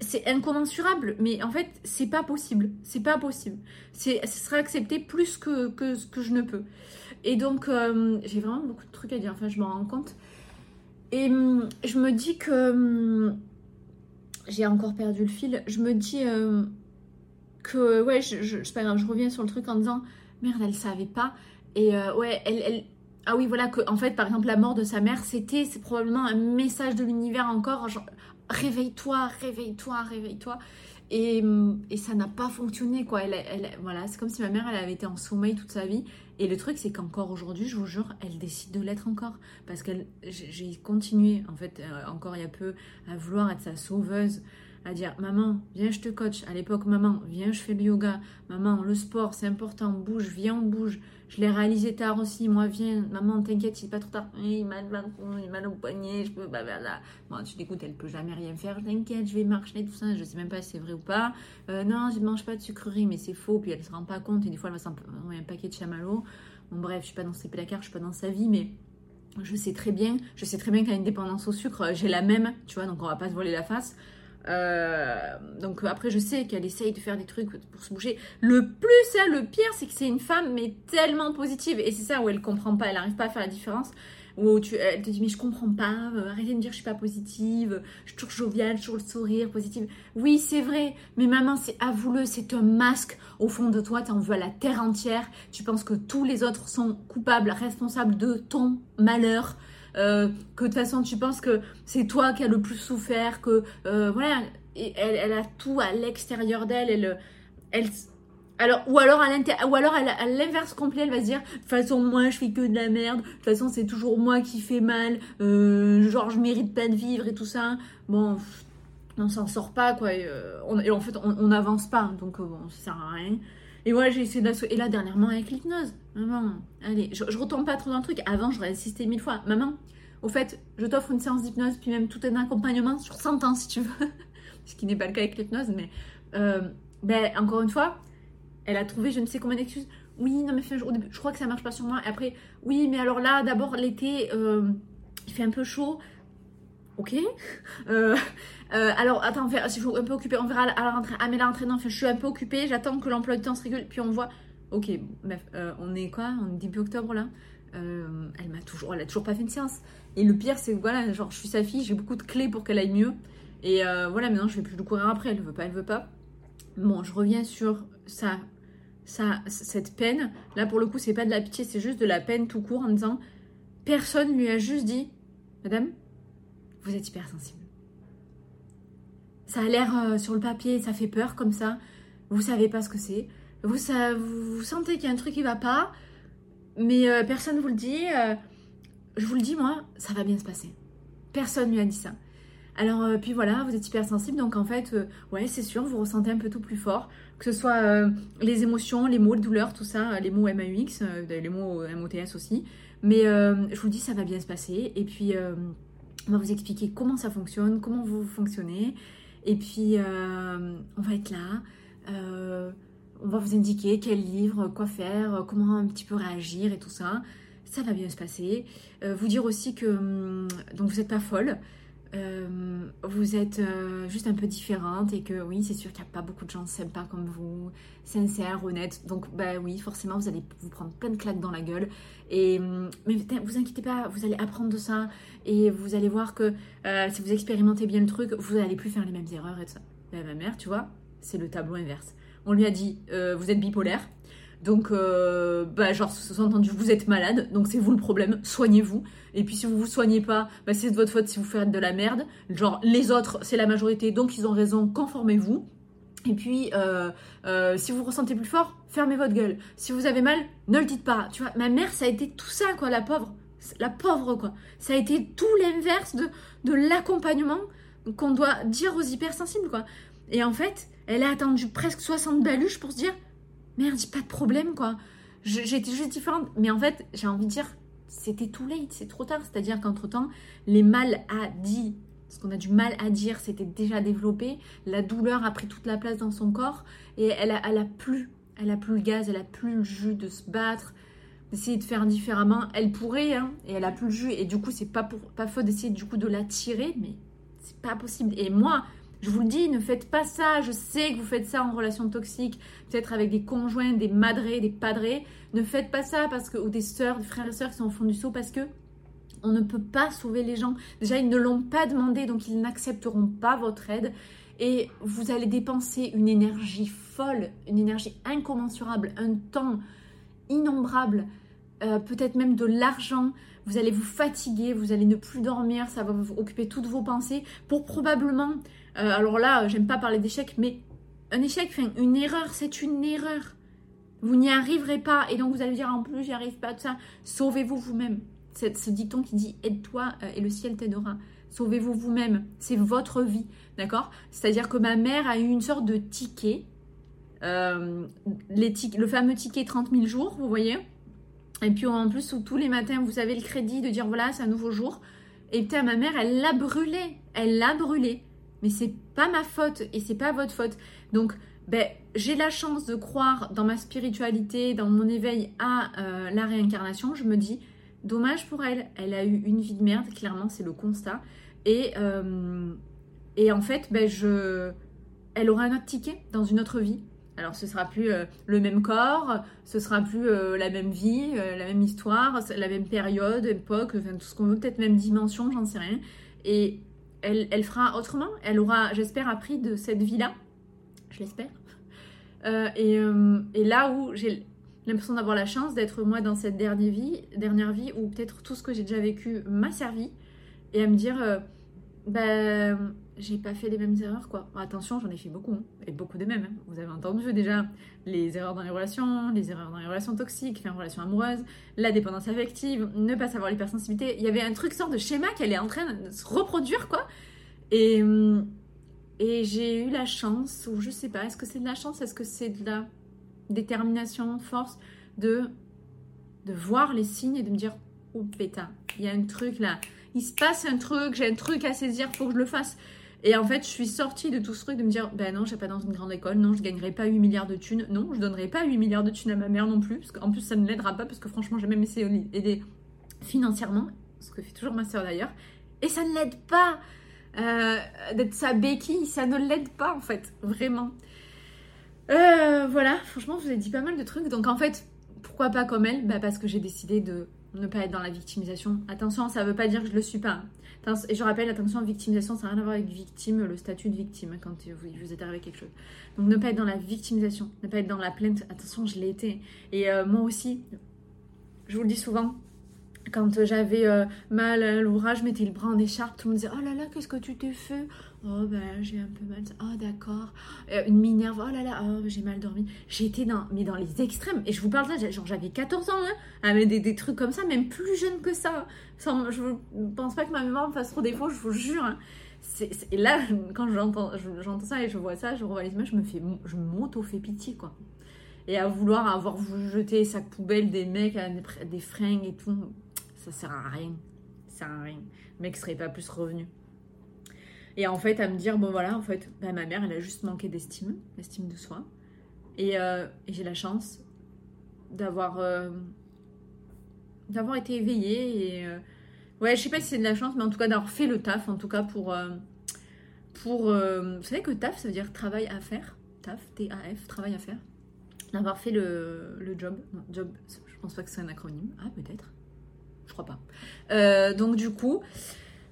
c'est incommensurable, mais en fait, c'est pas possible, c'est pas possible. C'est, ce sera accepté plus que, que ce que je ne peux. Et donc, euh, j'ai vraiment beaucoup de trucs à dire, enfin, je m'en rends compte. Et hum, je me dis que. Hum, j'ai encore perdu le fil. Je me dis euh, que, ouais, je, je, je, reviens sur le truc en disant merde, elle savait pas. Et euh, ouais, elle, elle. Ah oui, voilà, que en fait, par exemple, la mort de sa mère, c'était c'est probablement un message de l'univers encore, genre réveille-toi, réveille-toi, réveille-toi. Et, et, ça n'a pas fonctionné, quoi. Elle, elle, voilà, c'est comme si ma mère, elle avait été en sommeil toute sa vie. Et le truc, c'est qu'encore aujourd'hui, je vous jure, elle décide de l'être encore. Parce que j'ai continué, en fait, euh, encore il y a peu, à vouloir être sa sauveuse. à dire maman, viens, je te coach. À l'époque, maman, viens, je fais le yoga. Maman, le sport, c'est important, bouge, viens, on bouge. Je l'ai réalisé tard aussi, moi, viens. Maman, t'inquiète, il n'est pas trop tard. Il mal, il mal au poignet, je peux pas faire là. Bon, tu l'écoutes, elle peut jamais rien faire. T'inquiète, je vais marcher, tout ça. Je sais même pas si c'est vrai ou pas. Euh, non, je ne mange pas de sucreries, mais c'est faux. Puis elle se rend pas compte. Et des fois, elle va un paquet de chamallows. Bon, bref, je suis pas dans ses placards, je suis pas dans sa vie, mais je sais très bien, je sais très bien qu'elle a une dépendance au sucre, j'ai la même, tu vois, donc on va pas se voiler la face. Euh, donc après, je sais qu'elle essaye de faire des trucs pour se bouger. Le plus, hein, le pire, c'est que c'est une femme, mais tellement positive. Et c'est ça où elle comprend pas, elle n'arrive pas à faire la différence. Où tu, elle te dit, mais je comprends pas, euh, arrêtez de me dire je suis pas positive, je suis toujours joviale, toujours le sourire, positive. Oui, c'est vrai, mais maman, c'est avoue-le, c'est un masque. Au fond de toi, tu en veux à la terre entière. Tu penses que tous les autres sont coupables, responsables de ton malheur. Euh, que de toute façon tu penses que c'est toi qui as le plus souffert, que euh, voilà, et elle, a tout à l'extérieur d'elle, elle, elle, alors, ou alors à ou alors à l'inverse complet, elle va se dire, de toute façon moi je fais que de la merde, de toute façon c'est toujours moi qui fais mal, euh, genre je mérite pas de vivre et tout ça. Bon, on s'en sort pas quoi, et, en fait on n'avance pas, donc bon, ça sert à rien. Et voilà, j'ai essayé. Et là, dernièrement, avec l'hypnose. Maman, allez, je, retombe pas trop dans le truc. Avant, j'aurais insisté mille fois. Maman, au fait, je t'offre une séance d'hypnose, puis même tout un accompagnement sur 100 ans, si tu veux. Ce qui n'est pas le cas avec l'hypnose, mais. Euh, ben, encore une fois, elle a trouvé je ne sais combien d'excuses. Oui, non, mais je crois que ça marche pas sur moi. Et après, oui, mais alors là, d'abord, l'été, euh, il fait un peu chaud. Ok. Euh, euh, alors, attends, je suis un peu occupée. On verra à la rentrée. Ah, mais enfin, je suis un peu occupée. J'attends que l'emploi du temps se régule. Puis on voit. Ok, euh, on est quoi? On est début octobre là. elle m'a toujours, elle a toujours pas fait une séance. Et le pire, c'est que voilà, genre, je suis sa fille, j'ai beaucoup de clés pour qu'elle aille mieux. Et voilà, maintenant, je vais plus le courir après. Elle veut pas, elle veut pas. Bon, je reviens sur ça, ça, cette peine. Là, pour le coup, c'est pas de la pitié, c'est juste de la peine tout court en disant personne lui a juste dit, Madame, vous êtes hypersensible. Ça a l'air euh, sur le papier, ça fait peur comme ça. Vous savez pas ce que c'est. Vous, vous, sentez qu'il y a un truc qui va pas, mais euh, personne ne vous le dit. Euh, je vous le dis, moi, ça va bien se passer. Personne lui a dit ça. Alors, puis voilà, vous êtes hypersensible, donc en fait, ouais, c'est sûr, vous ressentez un peu tout plus fort, que ce soit les émotions, les mots, les douleurs, tout ça, les mots MAUX, les mots MOTS aussi. Mais je vous le dis, ça va bien se passer. Et puis, on va vous expliquer comment ça fonctionne, comment vous fonctionnez. Et puis, euh, on va être là. Euh, on va vous indiquer quel livre, quoi faire, comment un petit peu réagir et tout ça. Ça va bien se passer. Euh, vous dire aussi que hum, donc vous n'êtes pas folle. Euh, vous êtes euh, juste un peu différente et que oui, c'est sûr qu'il n'y a pas beaucoup de gens sympas comme vous, sincères, honnêtes. Donc, bah oui, forcément, vous allez vous prendre plein de claques dans la gueule. Et, hum, mais vous inquiétez pas, vous allez apprendre de ça et vous allez voir que euh, si vous expérimentez bien le truc, vous n'allez plus faire les mêmes erreurs et tout ça. Bah, ma mère, tu vois, c'est le tableau inverse. On lui a dit, vous êtes bipolaire. Donc, euh, bah, genre, sous-entendu, vous êtes malade, donc c'est vous le problème, soignez-vous. Et puis, si vous vous soignez pas, bah, c'est de votre faute si vous faites de la merde. Genre, les autres, c'est la majorité, donc ils ont raison, conformez-vous. Et puis, euh, euh, si vous ressentez plus fort, fermez votre gueule. Si vous avez mal, ne le dites pas. Tu vois, ma mère, ça a été tout ça, quoi, la pauvre. La pauvre, quoi. Ça a été tout l'inverse de, de l'accompagnement qu'on doit dire aux hypersensibles, quoi. Et en fait, elle a attendu presque 60 baluches pour se dire merde, j'ai pas de problème, quoi. J'étais juste différente. Mais en fait, j'ai envie de dire, c'était too late, c'est trop tard. C'est-à-dire qu'entre-temps, les mal à dit, ce qu'on a du mal à dire, c'était déjà développé. La douleur a pris toute la place dans son corps. Et elle a, elle a plus, elle a plus le gaz, elle a plus le jus de se battre, d'essayer de faire différemment. Elle pourrait, hein, et elle a plus le jus. Et du coup, c'est pas, pour, pas faux d'essayer du coup de la tirer, mais c'est pas possible. Et moi, je vous le dis, ne faites pas ça. Je sais que vous faites ça en relation toxique, peut-être avec des conjoints, des madrés, des padrés. Ne faites pas ça parce que ou des sœurs, des frères et sœurs qui sont au fond du seau parce que on ne peut pas sauver les gens. Déjà, ils ne l'ont pas demandé, donc ils n'accepteront pas votre aide. Et vous allez dépenser une énergie folle, une énergie incommensurable, un temps innombrable, euh, peut-être même de l'argent. Vous allez vous fatiguer, vous allez ne plus dormir, ça va vous occuper toutes vos pensées pour probablement euh, alors là, j'aime pas parler d'échec, mais un échec, une erreur, c'est une erreur. Vous n'y arriverez pas. Et donc, vous allez dire, en plus, j'y arrive pas, tout ça. Sauvez-vous vous-même. C'est ce dicton qui dit, aide-toi euh, et le ciel t'aidera. Sauvez-vous vous-même. C'est votre vie. D'accord? C'est-à-dire que ma mère a eu une sorte de ticket. Euh, le fameux ticket 30 000 jours, vous voyez? Et puis en plus, tous les matins, vous avez le crédit de dire voilà, c'est un nouveau jour. Et putain, ma mère, elle l'a brûlé. Elle l'a brûlé. Mais c'est pas ma faute et c'est pas votre faute. Donc, ben, j'ai la chance de croire dans ma spiritualité, dans mon éveil à euh, la réincarnation. Je me dis, dommage pour elle. Elle a eu une vie de merde, clairement, c'est le constat. Et, euh, et en fait, ben, je... elle aura un autre ticket dans une autre vie. Alors ce sera plus euh, le même corps, ce sera plus la même vie, la même histoire, la même période, époque, tout ce qu'on veut, peut-être même dimension, j'en sais rien. Et elle, fera autrement. Elle aura, j'espère, appris de cette vie-là je l'espère. Euh, euh, et, là où j'ai l'impression d'avoir la chance d'être moi dans cette dernière vie, dernière vie où peut-être tout ce que j'ai déjà vécu m'a servi et à me dire, euh, ben, j'ai pas fait les mêmes erreurs quoi. attention, j'en ai fait beaucoup, hein, et beaucoup de mêmes. Hein. Vous avez entendu déjà les erreurs dans les relations, les erreurs dans les relations toxiques, les relations amoureuses, la dépendance affective, ne pas savoir l'hypersensibilité. Il y avait un truc sort de schéma qui allait en train de se reproduire quoi. Et, hum, et j'ai eu la chance, ou je sais pas, est-ce que c'est de la chance, est-ce que c'est de la détermination, force, de, de voir les signes et de me dire, oh pétain, il y a un truc là, il se passe un truc, j'ai un truc à saisir, faut que je le fasse. Et en fait, je suis sortie de tout ce truc de me dire, ben non, je vais pas dans une grande école, non, je gagnerai pas 8 milliards de thunes, non, je donnerai pas 8 milliards de thunes à ma mère non plus, parce qu'en plus, ça ne l'aidera pas, parce que franchement, j'ai même essayé d'aider financièrement, ce que fait toujours ma soeur d'ailleurs, et ça ne l'aide pas. Euh, d'être sa béquille, ça ne l'aide pas en fait, vraiment. Euh, voilà, franchement, je vous ai dit pas mal de trucs. Donc en fait, pourquoi pas comme elle? Bah Parce que j'ai décidé de ne pas être dans la victimisation. Attention, ça veut pas dire que je le suis pas. Et je rappelle, attention, victimisation, ça n'a rien à voir avec victime, le statut de victime, hein, quand vous, vous êtes arrivé quelque chose. Donc ne pas être dans la victimisation, ne pas être dans la plainte. Attention, je l'ai été. Et euh, moi aussi, je vous le dis souvent, quand j'avais euh, mal à l'ouvrage, je mettais le bras en écharpe, tout le monde disait Oh là là, qu'est-ce que tu t'es fait? Oh ben j'ai un peu mal. Oh d'accord. Euh, une minerve, oh là là, oh, j'ai mal dormi. J'étais dans, mais dans les extrêmes. Et je vous parle là, genre j'avais 14 ans, hein, avec des, trucs comme ça, même plus jeune que ça. Sans, je pense pas que ma mémoire me fasse trop défaut, je vous jure. Hein. et là, quand j'entends, ça et je vois ça, je revois les images, je me fais, je m'auto-fais pitié quoi. Et à vouloir avoir jeté sac poubelle des mecs, des fringues et tout ça sert à rien. Ça sert à rien. Le mec serait pas plus revenu. Et en fait, à me dire, bon voilà, en fait, bah, ma mère, elle a juste manqué d'estime, d'estime de soi. Et, euh, j'ai la chance d'avoir euh, d'avoir été éveillée. Et, euh, ouais, je sais pas si c'est de la chance, mais en tout cas d'avoir fait le taf, en tout cas pour... pour vous savez que taf, ça veut dire travail à faire. Taf, T-A-F, travail à faire. D'avoir fait le, le job. Job, je pense pas que c'est un acronyme. Ah, peut-être. Je crois pas. Euh, donc du coup,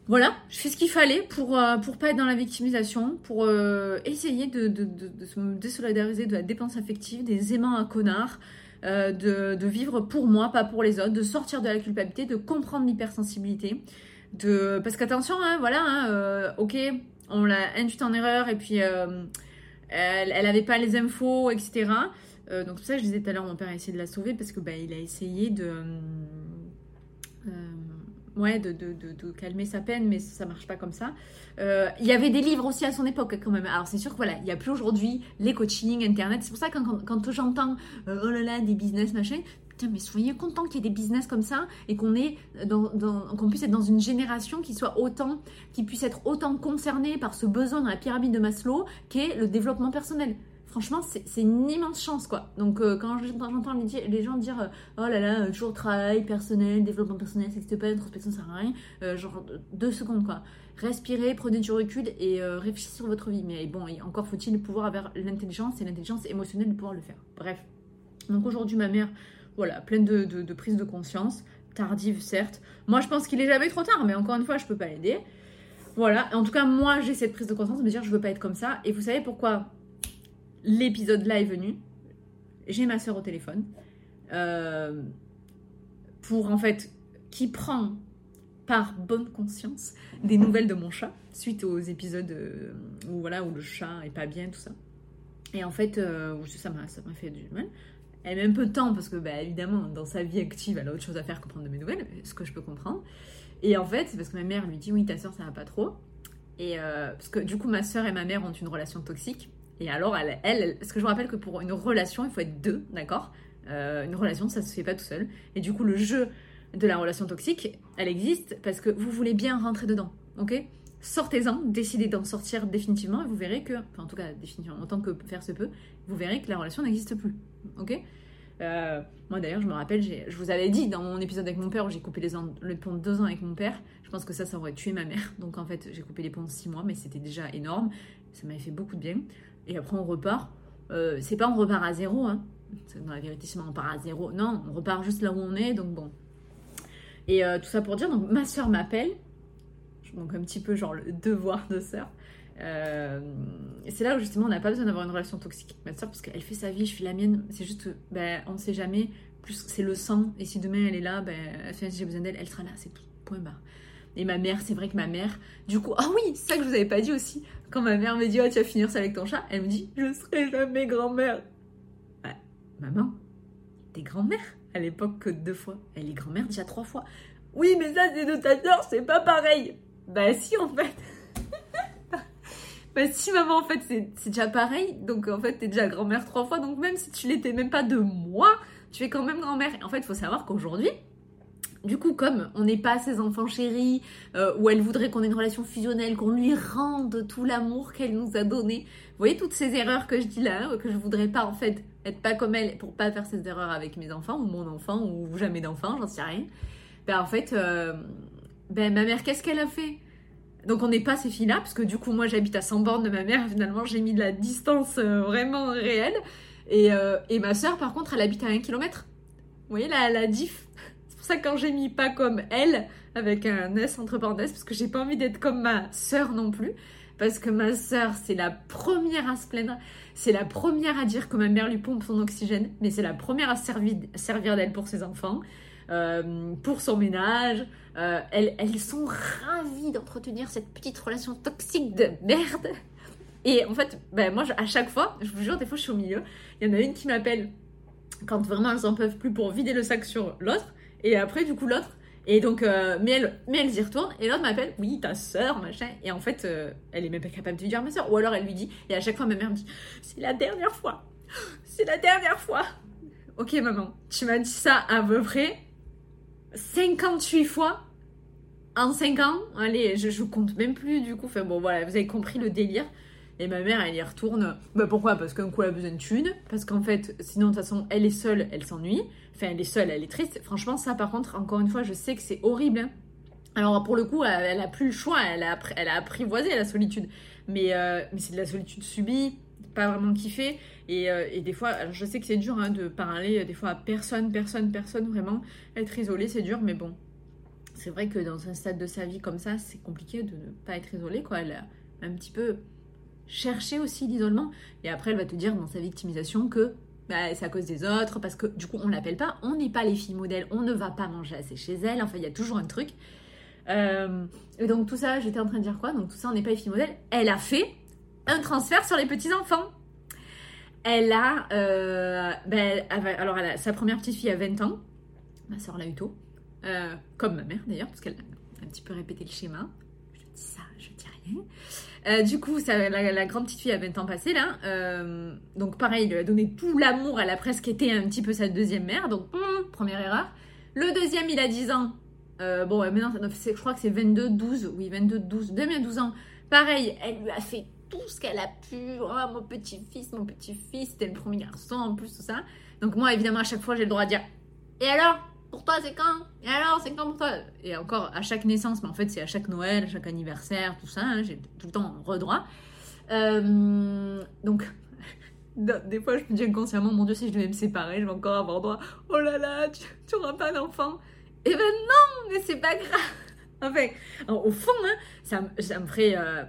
voilà, je fais ce qu'il fallait pour euh, pour pas être dans la victimisation, pour euh, essayer de, de, de, se désolidariser de la dépense affective, des aimants à connards, de, vivre pour moi, pas pour les autres, de sortir de la culpabilité, de comprendre l'hypersensibilité, de parce qu'attention, hein, voilà, hein, ok, on l'a induite en erreur et puis elle, elle avait pas les infos, etc. donc tout ça, je disais tout à l'heure, mon père a essayé de la sauver parce que bah, il a essayé de euh, ouais, de, de, de, calmer sa peine, mais ça marche pas comme ça. Euh, il y avait des livres aussi à son époque quand même. Alors c'est sûr que voilà, il n'y a plus aujourd'hui les coachings, internet. C'est pour ça que quand, quand, j'entends euh, oh là là des business machin, putain mais soyez content qu'il y ait des business comme ça et qu'on qu'on puisse être dans une génération qui soit autant, qui puisse être autant concernée par ce besoin dans la pyramide de Maslow qu'est le développement personnel franchement, c'est une immense chance, quoi. Donc, euh, quand j'entends les, gens dire euh, Oh là là, toujours travail personnel, développement personnel, ça n'existe pas, introspection, ça sert à rien, euh, genre deux secondes, quoi. Respirez, prenez du recul et réfléchissez sur votre vie. Mais bon, encore faut-il pouvoir avoir l'intelligence et l'intelligence émotionnelle de pouvoir le faire. Bref. Donc, aujourd'hui, ma mère, voilà, pleine de, de, de prise de conscience, tardive, certes. Moi, je pense qu'il est jamais trop tard, mais encore une fois, je peux pas l'aider. Voilà, en tout cas, moi, j'ai cette prise de conscience de me dire, je veux pas être comme ça. Et vous savez pourquoi? L'épisode là est venu. J'ai ma soeur au téléphone. Euh, pour en fait, qui prend par bonne conscience des nouvelles de mon chat suite aux épisodes euh, où voilà où le chat est pas bien tout ça et en fait euh, ça m'a fait du mal elle met un peu de temps parce que, bah, évidemment, dans sa vie active, elle a autre chose à faire que prendre de mes nouvelles, ce que je peux comprendre. Et en fait, c'est parce que ma mère lui dit Oui, ta soeur, ça va pas trop. Et parce que du coup, ma soeur et ma mère ont une relation toxique. Et alors, elle, parce que je vous rappelle que pour une relation, il faut être deux, d'accord? Euh, Une relation, ça se fait pas tout seul. Et du coup, le jeu de la relation toxique, elle existe parce que vous voulez bien rentrer dedans, ok? Sortez-en, décidez d'en sortir définitivement et vous verrez que, enfin en tout cas définitivement, en tant que faire se peut, vous verrez que la relation n'existe plus, ok? Euh, moi d'ailleurs, je me rappelle, je vous avais dit dans mon épisode avec mon père où j'ai coupé les, les ponts de deux ans avec mon père, je pense que ça, ça aurait tué ma mère. Donc en fait, j'ai coupé les ponts six mois, mais c'était déjà énorme. Ça m'avait fait beaucoup de bien. Et après, on repart. Euh, c'est pas on repart à zéro, hein. Dans la vérité, c'est on part à zéro. Non, on repart juste là où on est, donc bon. Et euh, tout ça pour dire, donc ma soeur m'appelle. Donc un petit peu genre le devoir de sœur. Euh, c'est là où justement on n'a pas besoin d'avoir une relation toxique avec ma soeur parce qu'elle fait sa vie, je fais la mienne. C'est juste, ben, on ne sait jamais. Plus c'est le sang. Et si demain elle est là, ben, si j'ai besoin d'elle, elle sera là. C'est tout. Point barre. Et ma mère, c'est vrai que ma mère, du coup, ah oui, c'est ça que je vous avais pas dit aussi. Quand ma mère me dit, oh, tu vas finir ça avec ton chat, elle me dit, je serai jamais grand-mère. Ouais, maman, t'es grand-mère à l'époque que deux fois. Elle est grand-mère déjà trois fois. Oui, mais ça, c'est de ta soeur, c'est pas pareil. Bah si, en fait. bah si, maman, en fait, c'est déjà pareil. Donc, en fait, t'es déjà grand-mère trois fois. Donc, même si tu l'étais même pas de moi, tu es quand même grand-mère. En fait, il faut savoir qu'aujourd'hui, du coup, comme on n'est pas ses enfants chéris, euh, ou elle voudrait qu'on ait une relation fusionnelle, qu'on lui rende tout l'amour qu'elle nous a donné. Vous voyez toutes ces erreurs que je dis là, que je voudrais pas en fait être pas comme elle pour pas faire ces erreurs avec mes enfants, ou mon enfant, ou jamais d'enfant, j'en sais rien. Ben en fait, euh, ben ma mère, qu'est-ce qu'elle a fait? Donc on n'est pas ces filles-là, parce que du coup moi j'habite à 100 bornes de ma mère, finalement j'ai mis de la distance euh, vraiment réelle. Et, et, ma soeur par contre elle habite à 1 km. Vous voyez la, la diff? Ça quand j'ai mis pas comme elle, avec un S entre parenthèses, parce que j'ai pas envie d'être comme ma sœur non plus. Parce que ma sœur, c'est la première à se plaindre, c'est la première à dire que ma mère lui pompe son oxygène, mais c'est la première à servir, servir d'elle pour ses enfants, euh, pour son ménage. Euh, elles, elles sont ravies d'entretenir cette petite relation toxique de merde. Et en fait, ben moi, à chaque fois, je vous jure, des fois, je suis au milieu. Il y en a une qui m'appelle quand vraiment elles en peuvent plus pour vider le sac sur l'autre. Et après, du coup, l'autre. Et donc, euh, mais, elle, mais elle y retourne. Et l'autre m'appelle, oui, ta soeur, machin. Et en fait, euh, elle est même pas capable de dire ma soeur. Ou alors elle lui dit. Et à chaque fois, ma mère me dit, c'est la dernière fois. C'est la dernière fois. Ok, maman, tu m'as dit ça à peu près 58 fois en 5 ans. Allez, je, je compte même plus du coup. Enfin bon, voilà, vous avez compris le délire. Et ma mère, elle y retourne. Bah pourquoi? Parce qu'un coup, elle a besoin de thunes. Parce qu'en fait, sinon, de toute façon, elle est seule, elle s'ennuie. Enfin, elle est seule, elle est triste. Franchement, ça, par contre, encore une fois, je sais que c'est horrible. Hein. Alors, pour le coup, elle, a plus le choix. Elle a, apprivoisé la solitude. Mais, euh, mais c'est de la solitude subie, pas vraiment kiffée. Et, euh, et des fois, alors je sais que c'est dur hein, de parler des fois à personne, personne, personne, vraiment. Être isolé, c'est dur, mais bon. C'est vrai que dans un stade de sa vie comme ça, c'est compliqué de ne pas être isolé. Elle a un petit peu chercher aussi l'isolement. Et après, elle va te dire dans sa victimisation que bah, c'est à cause des autres, parce que du coup, on l'appelle pas, on n'est pas les filles modèles, on ne va pas manger assez chez elle. Enfin, il y a toujours un truc. Euh, et donc, tout ça, j'étais en train de dire quoi? Donc, tout ça, on n'est pas les filles modèles. Elle a fait un transfert sur les petits-enfants. Elle a. Euh, ben, alors, elle a, sa première petite fille a 20 ans. Ma soeur l'a eu tôt. Comme ma mère d'ailleurs, parce qu'elle a un petit peu répété le schéma. Je dis ça, je dis rien. Euh, du coup, la, grande petite fille a 20 ans passé là. Euh, donc pareil, il lui a donné tout l'amour. Elle a presque été un petit peu sa deuxième mère. Donc, hum, première erreur. Le deuxième, il a 10 ans. Euh, bon, maintenant, je crois que c'est 22, 12. Oui, 22, 12. 12 ans. Pareil, elle lui a fait tout ce qu'elle a pu. Oh, mon petit-fils, mon petit-fils. C'était le premier garçon en plus, tout ça. Donc moi, évidemment, à chaque fois, j'ai le droit de dire Et alors? Pour toi, c'est quand? Et alors, c'est quand pour toi? Et encore, à chaque naissance, mais en fait, c'est à chaque Noël, à chaque anniversaire, tout ça, hein, j'ai tout le temps redroit. Euh, donc, des fois, je me dis inconsciemment, mon Dieu, si je devais me séparer, je vais encore avoir droit. Oh là là, tu, n'auras pas d'enfant. Et eh ben non, mais c'est pas grave. Enfin, au fond, hein, ça, ça, me ferait. Euh,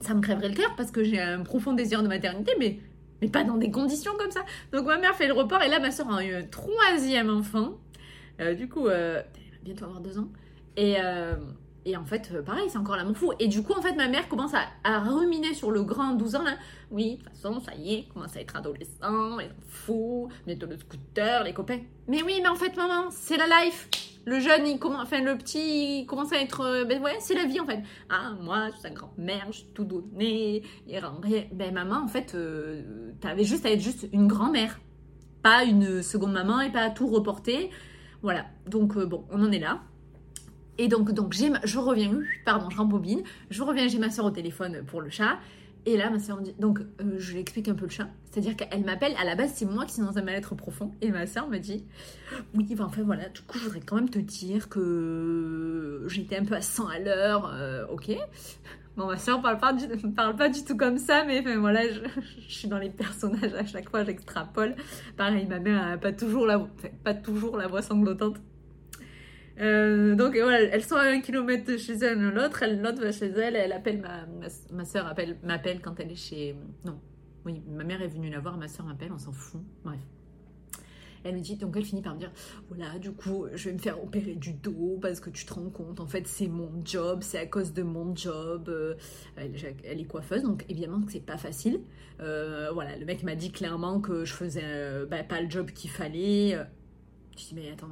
ça me crèverait le cœur parce que j'ai un profond désir de maternité, mais, mais pas dans des conditions comme ça. Donc ma mère fait le report et là ma soeur a eu un troisième enfant. Euh, du coup, euh, bientôt avoir deux ans. Et, euh, Et en fait, pareil, c'est encore l'amour fou. Et du coup, en fait, ma mère commence à, ruminer sur le grand 12 ans. Oui, de toute façon, ça y est, commence à être adolescent, les fou, bientôt le scooter, les copains. Mais oui, mais en fait, maman, c'est la life. Le jeune, il commence, enfin, le petit, il commence à être. Ben ouais, c'est la vie en fait. Ah, moi, je suis sa grand-mère, je suis tout donné, rien. Ben, maman, en fait, t'avais juste à être juste une grand-mère. Pas une seconde maman et pas à tout reporter. Voilà. Donc, bon, on en est là. Et donc, donc je reviens, pardon, je rembobine, je reviens, j'ai ma soeur au téléphone pour le chat. Et là, ma soeur me dit, donc euh, je lui explique un peu le chat. C'est-à-dire qu'elle m'appelle, à la base, c'est moi qui suis dans un mal-être profond. Et ma soeur me dit, oui, enfin, enfin voilà, du coup, je voudrais quand même te dire que j'étais un peu à 100 à l'heure, euh, ok. Bon, ma soeur parle pas, du, parle pas du tout comme ça, mais voilà, je, suis dans les personnages à chaque fois, j'extrapole. Pareil, ma mère n'a pas toujours la, pas toujours la voix sanglotante. Euh, donc voilà, elles sont à un kilomètre de chez elle l'autre, l'autre va chez elle, elle appelle ma, ma, soeur appelle, m'appelle quand elle est chez... Non, oui, ma mère est venue la voir, ma soeur m'appelle, on s'en fout, bref. Elle me dit, donc elle finit par me dire, voilà, du coup, je vais me faire opérer du dos parce que tu te rends compte, en fait, c'est mon job, c'est à cause de mon job. Euh, elle, est coiffeuse, donc évidemment que c'est pas facile. Euh, voilà, le mec m'a dit clairement que je faisais bah, pas le job qu'il fallait. Je dis, mais attends,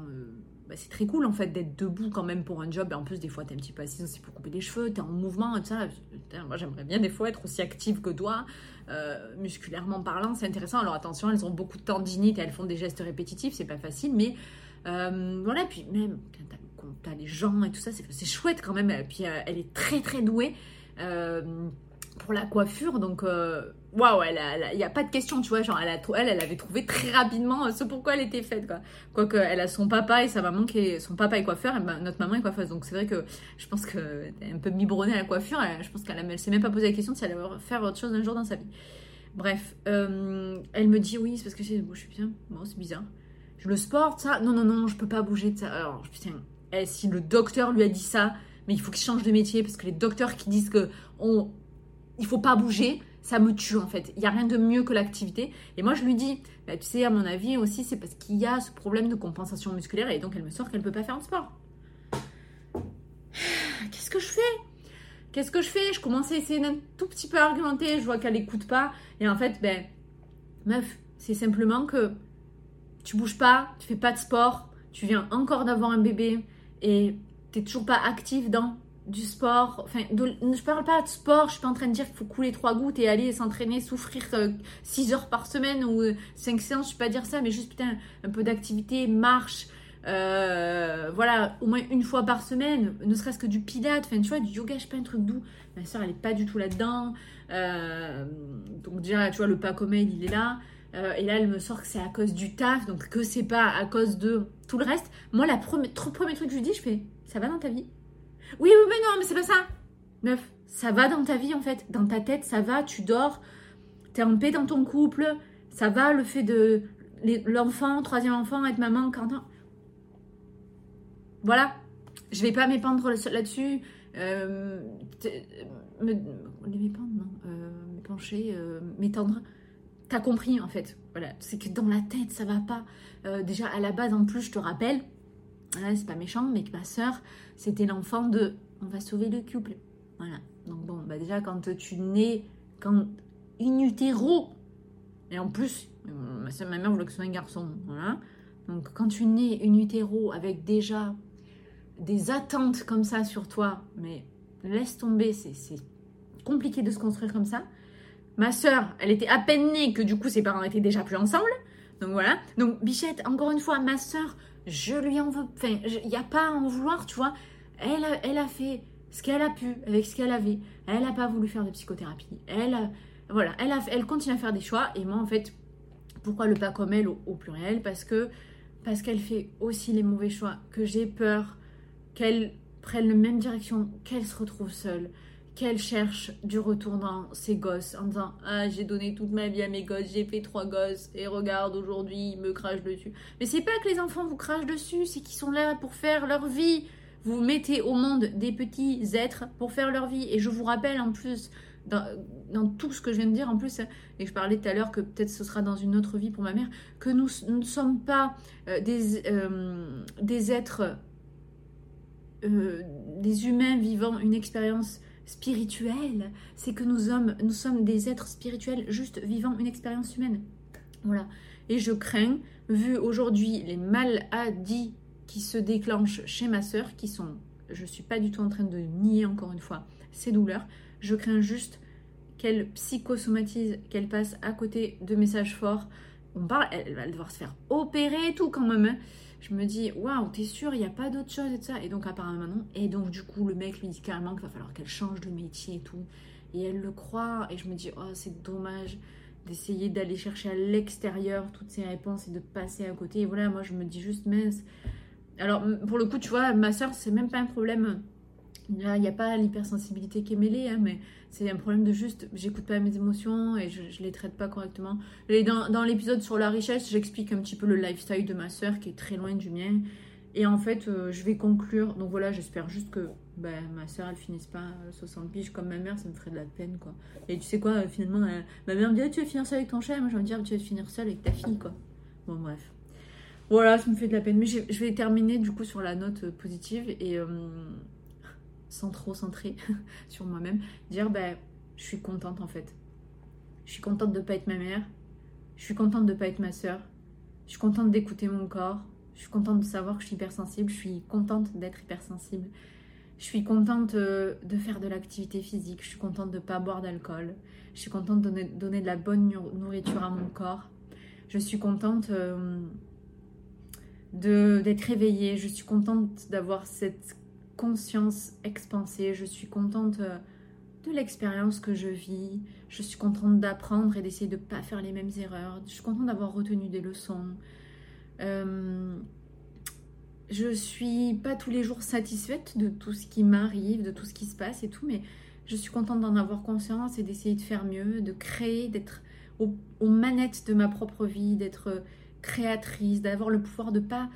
bah, c'est très cool en fait d'être debout quand même pour un job. Et en plus, des fois, t'es un petit peu assise aussi pour couper des cheveux, t'es en mouvement et tout ça. Moi, j'aimerais bien des fois être aussi active que toi, euh, musculairement parlant, c'est intéressant. Alors attention, elles ont beaucoup de tendinite et elles font des gestes répétitifs, c'est pas facile, mais euh, voilà. Puis même quand t'as les gens et tout ça, c'est chouette quand même. Et puis euh, elle est très très douée pour la coiffure, donc waouh, il n'y a pas de question, tu vois. Genre, elle, elle, elle avait trouvé très rapidement euh, ce pourquoi elle était faite, quoi. Quoique, elle a son papa et sa maman qui est. Son papa est coiffeur et notre maman est coiffeuse. Donc, c'est vrai que je pense qu'elle est un peu biberonnée à la coiffure. je pense qu'elle ne s'est même pas posé la question si elle allait faire autre chose un jour dans sa vie. Bref, euh, elle me dit oui, c'est parce que je suis bien. Bon, c'est bizarre. Je le sport, ça. Non, non, non, je peux pas bouger de ça. Alors, putain, eh, si le docteur lui a dit ça, mais il faut qu'il change de métier parce que les docteurs qui disent que on, il faut pas bouger, ça me tue en fait. Il n'y a rien de mieux que l'activité. Et moi je lui dis, bah, tu sais, à mon avis aussi, c'est parce qu'il y a ce problème de compensation musculaire et donc elle me sort qu'elle ne peut pas faire de sport. Qu'est-ce que je fais? Qu'est-ce que je fais? Je commence à essayer d'un tout petit peu argumenter, je vois qu'elle n'écoute pas. Et en fait, ben, meuf, c'est simplement que tu bouges pas, tu fais pas de sport, tu viens encore d'avoir un bébé et tu n'es toujours pas active dans du sport, enfin, je parle pas de sport, je suis pas en train de dire qu'il faut couler trois gouttes et aller s'entraîner, souffrir 6 euh, heures par semaine ou 5 euh, séances, je suis pas dire ça, mais juste putain, un peu d'activité, marche, euh, voilà, au moins une fois par semaine, ne serait-ce que du pilates, enfin, tu vois, du yoga, je sais pas, un truc doux. Ma soeur, elle est pas du tout là-dedans. donc, déjà, tu vois, le pas elle, il est là. et là, elle me sort que c'est à cause du taf, donc que c'est pas à cause de tout le reste. Moi, la premier truc que je lui dis, je fais, ça va dans ta vie? Oui, oui, mais non, mais c'est pas ça. Meuf, ça va dans ta vie en fait. Dans ta tête, ça va, tu dors, t'es en paix dans ton couple, ça va le fait de l'enfant, troisième enfant, être maman, quand Voilà. Je vais pas m'épandre là-dessus. Euh, me, m'épandre, non. Euh, m'épancher, euh, m'étendre. T'as compris en fait. Voilà. C'est que dans la tête, ça va pas. Euh, déjà, à la base, en plus, je te rappelle, c'est pas méchant, mais que ma soeur, c'était l'enfant de on va sauver le couple. Voilà. Donc bon, bah déjà quand tu nais, quand in utero, et en plus, ma, soeur, ma mère voulait que ce soit un garçon, voilà. Donc quand tu nais in utero avec déjà des attentes comme ça sur toi, mais laisse tomber, c'est compliqué de se construire comme ça. Ma soeur, elle était à peine née que du coup ses parents étaient déjà plus ensemble. Donc voilà. Donc Bichette, encore une fois, ma soeur, je lui en veux. Enfin, il n'y a pas à en vouloir, tu vois. Elle a, elle a fait ce qu'elle a pu avec ce qu'elle avait. Elle n'a pas voulu faire de psychothérapie. Elle, voilà, elle, a, elle continue à faire des choix. Et moi, en fait, pourquoi le pas comme elle au, au pluriel? Parce que parce qu'elle fait aussi les mauvais choix. Que j'ai peur qu'elle prenne la même direction, qu'elle se retrouve seule qu'elle cherche du retour dans ses gosses en disant Ah, j'ai donné toute ma vie à mes gosses, j'ai fait trois gosses, et regarde, aujourd'hui, ils me crachent dessus. Mais c'est pas que les enfants vous crachent dessus, c'est qu'ils sont là pour faire leur vie. Vous mettez au monde des petits êtres pour faire leur vie. Et je vous rappelle en plus, dans, tout ce que je viens de dire, en plus, et je parlais tout à l'heure que peut-être ce sera dans une autre vie pour ma mère, que nous, ne sommes pas euh, des, euh, des êtres euh, des humains vivant une expérience spirituelle, c'est que nous sommes, nous sommes des êtres spirituels juste vivant une expérience humaine. Voilà. Et je crains, vu aujourd'hui les maladies qui se déclenchent chez ma sœur, qui sont, je ne suis pas du tout en train de nier encore une fois ces douleurs, je crains juste qu'elle psychosomatise, qu'elle passe à côté de messages forts. On parle, elle va devoir se faire opérer et tout quand même. Je me dis, waouh, t'es sûr, il n'y a pas d'autre chose et tout ça. Et donc apparemment non. Et donc du coup, le mec lui dit carrément qu'il va falloir qu'elle change de métier et tout. Et elle le croit. Et je me dis, oh, c'est dommage d'essayer d'aller chercher à l'extérieur toutes ces réponses et de passer à côté. Et voilà, moi je me dis juste, mince. Alors pour le coup, tu vois, ma soeur, c'est même pas un problème il n'y a pas l'hypersensibilité qui est mêlée, hein, mais c'est un problème de juste, j'écoute pas mes émotions et je, les traite pas correctement. Et dans, l'épisode sur la richesse, j'explique un petit peu le lifestyle de ma soeur qui est très loin du mien. Et en fait, euh, je vais conclure. Donc voilà, j'espère juste que ben, ma soeur, elle finisse pas 60 piges comme ma mère, ça me ferait de la peine, quoi. Et tu sais quoi, euh, finalement, ma mère me dit, ah, tu vas finir seule avec ton chat? Moi, je vais me dire, tu vas finir seule avec ta fille, quoi. Bon, bref. Voilà, ça me fait de la peine. Mais je vais terminer, du coup, sur la note euh, positive. Et sans trop centrer sur moi-même, dire ben je suis contente en fait. Je suis contente de ne pas être ma mère. Je suis contente de ne pas être ma soeur. Je suis contente d'écouter mon corps. Je suis contente de savoir que je suis hypersensible. Je suis contente d'être hypersensible. Je suis contente euh, de faire de l'activité physique. Je suis contente de ne pas boire d'alcool. Je suis contente de donner, de la bonne nourriture à mon corps. Je suis contente euh, d'être réveillée. Je suis contente d'avoir cette conscience expansée. Je suis contente euh, de l'expérience que je vis. Je suis contente d'apprendre et d'essayer de ne pas faire les mêmes erreurs. Je suis contente d'avoir retenu des leçons. Euh, je suis pas tous les jours satisfaite de tout ce qui m'arrive, de tout ce qui se passe et tout, mais je suis contente d'en avoir conscience et d'essayer de faire mieux, de créer, d'être aux, manettes de ma propre vie, d'être créatrice, d'avoir le pouvoir de pas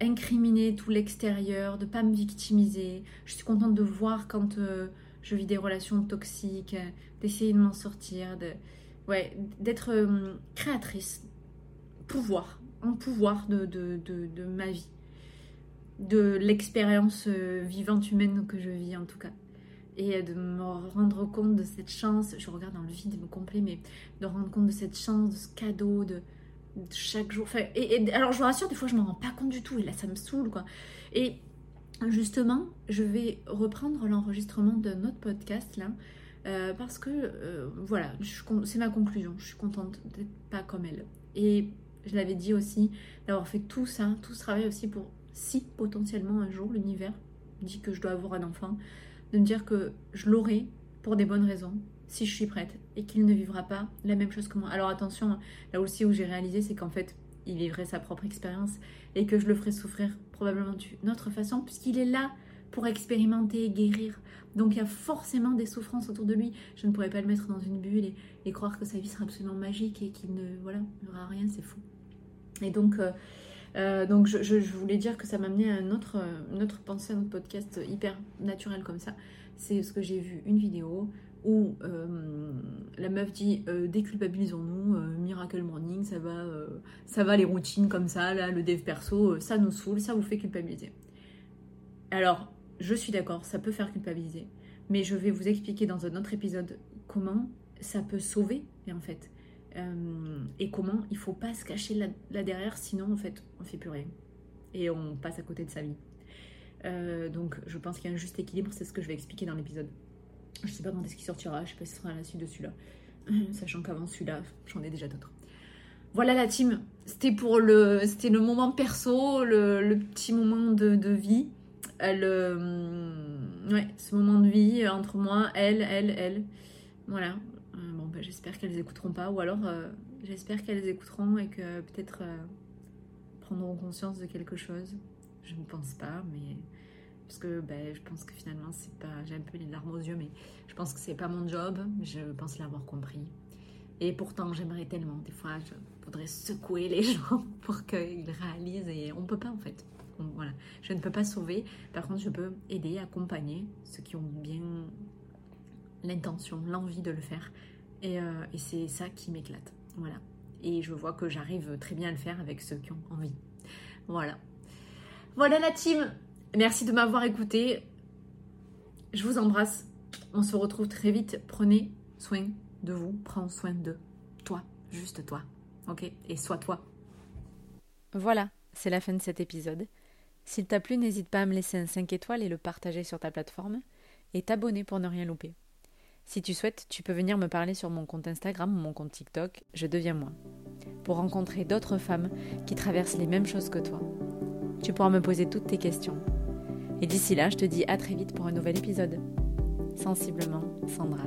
incriminer tout l'extérieur, de pas me victimiser. Je suis contente de voir quand euh, je vis des relations toxiques, d'essayer de m'en sortir, de ouais, d'être euh, créatrice, pouvoir, en pouvoir de, de, de, ma vie, de l'expérience euh, vivante humaine que je vis en tout cas. Et de me rendre compte de cette chance, je regarde dans le vide me complet, mais de rendre compte de cette chance, de ce cadeau, de, chaque jour. et, alors, je vous rassure, des fois, je m'en rends pas compte du tout. Et là, ça me saoule, quoi. Et justement, je vais reprendre l'enregistrement de notre podcast, là. Euh, parce que, euh, voilà, c'est ma conclusion. Je suis contente d'être pas comme elle. Et je l'avais dit aussi, d'avoir fait tout ça, tout ce travail aussi pour, si potentiellement un jour l'univers dit que je dois avoir un enfant, de me dire que je l'aurai pour des bonnes raisons, si je suis prête et qu'il ne vivra pas la même chose que moi. Alors attention, là aussi où j'ai réalisé, c'est qu'en fait, il vivrait sa propre expérience et que je le ferais souffrir probablement d'une autre façon, puisqu'il est là pour expérimenter, guérir. Donc il y a forcément des souffrances autour de lui. Je ne pourrais pas le mettre dans une bulle et, croire que sa vie sera absolument magique et qu'il ne voilà, aura rien, c'est fou. Et donc, euh, euh, donc je, voulais dire que ça m'a amené à une autre, une autre pensée, un autre podcast hyper naturel comme ça. C'est ce que j'ai vu une vidéo où euh, la meuf dit euh, déculpabilisons-nous, euh, Miracle Morning, ça va, ça va les routines comme ça, là, le dev perso, ça nous saoule, ça vous fait culpabiliser. Alors, je suis d'accord, ça peut faire culpabiliser, mais je vais vous expliquer dans un autre épisode comment ça peut sauver, et en fait, et comment il faut pas se cacher là, derrière, sinon en fait, on fait plus rien et on passe à côté de sa vie. donc, je pense qu'il y a un juste équilibre, c'est ce que je vais expliquer dans l'épisode. Je sais pas quand est-ce qu'il sortira, je sais pas si ce sera à la suite de celui-là. Sachant qu'avant celui-là, j'en ai déjà d'autres. Voilà la team. C'était pour le, c'était le moment perso, le, petit moment de, vie. Euh, ouais, ce moment de vie entre moi, elle, elle, elle. Voilà. Euh, bon, bah, j'espère qu'elles écouteront pas, ou alors euh, j'espère qu'elles écouteront et que peut-être prendront conscience de quelque chose. Je ne pense pas, mais parce que ben, je pense que finalement c'est pas j'ai un peu les larmes aux yeux mais je pense que c'est pas mon job. Je pense l'avoir compris. Et pourtant j'aimerais tellement. Des fois je voudrais secouer les gens pour qu'ils réalisent et on peut pas en fait. Voilà. Je ne peux pas sauver. Par contre je peux aider accompagner ceux qui ont bien l'intention l'envie de le faire. Et, euh, et c'est ça qui m'éclate. Voilà. Et je vois que j'arrive très bien à le faire avec ceux qui ont envie. Voilà. Voilà la team Merci de m'avoir écouté. Je vous embrasse. On se retrouve très vite. Prenez soin de vous. Prends soin de toi. Juste toi. Ok? Et sois toi. Voilà, c'est la fin de cet épisode. S'il t'a plu, n'hésite pas à me laisser un 5 étoiles et le partager sur ta plateforme. Et t'abonner pour ne rien louper. Si tu souhaites, tu peux venir me parler sur mon compte Instagram ou mon compte TikTok, je deviens moi, pour rencontrer d'autres femmes qui traversent les mêmes choses que toi. Tu pourras me poser toutes tes questions. Et d'ici là, je te dis à très vite pour un nouvel épisode. Sensiblement, Sandra.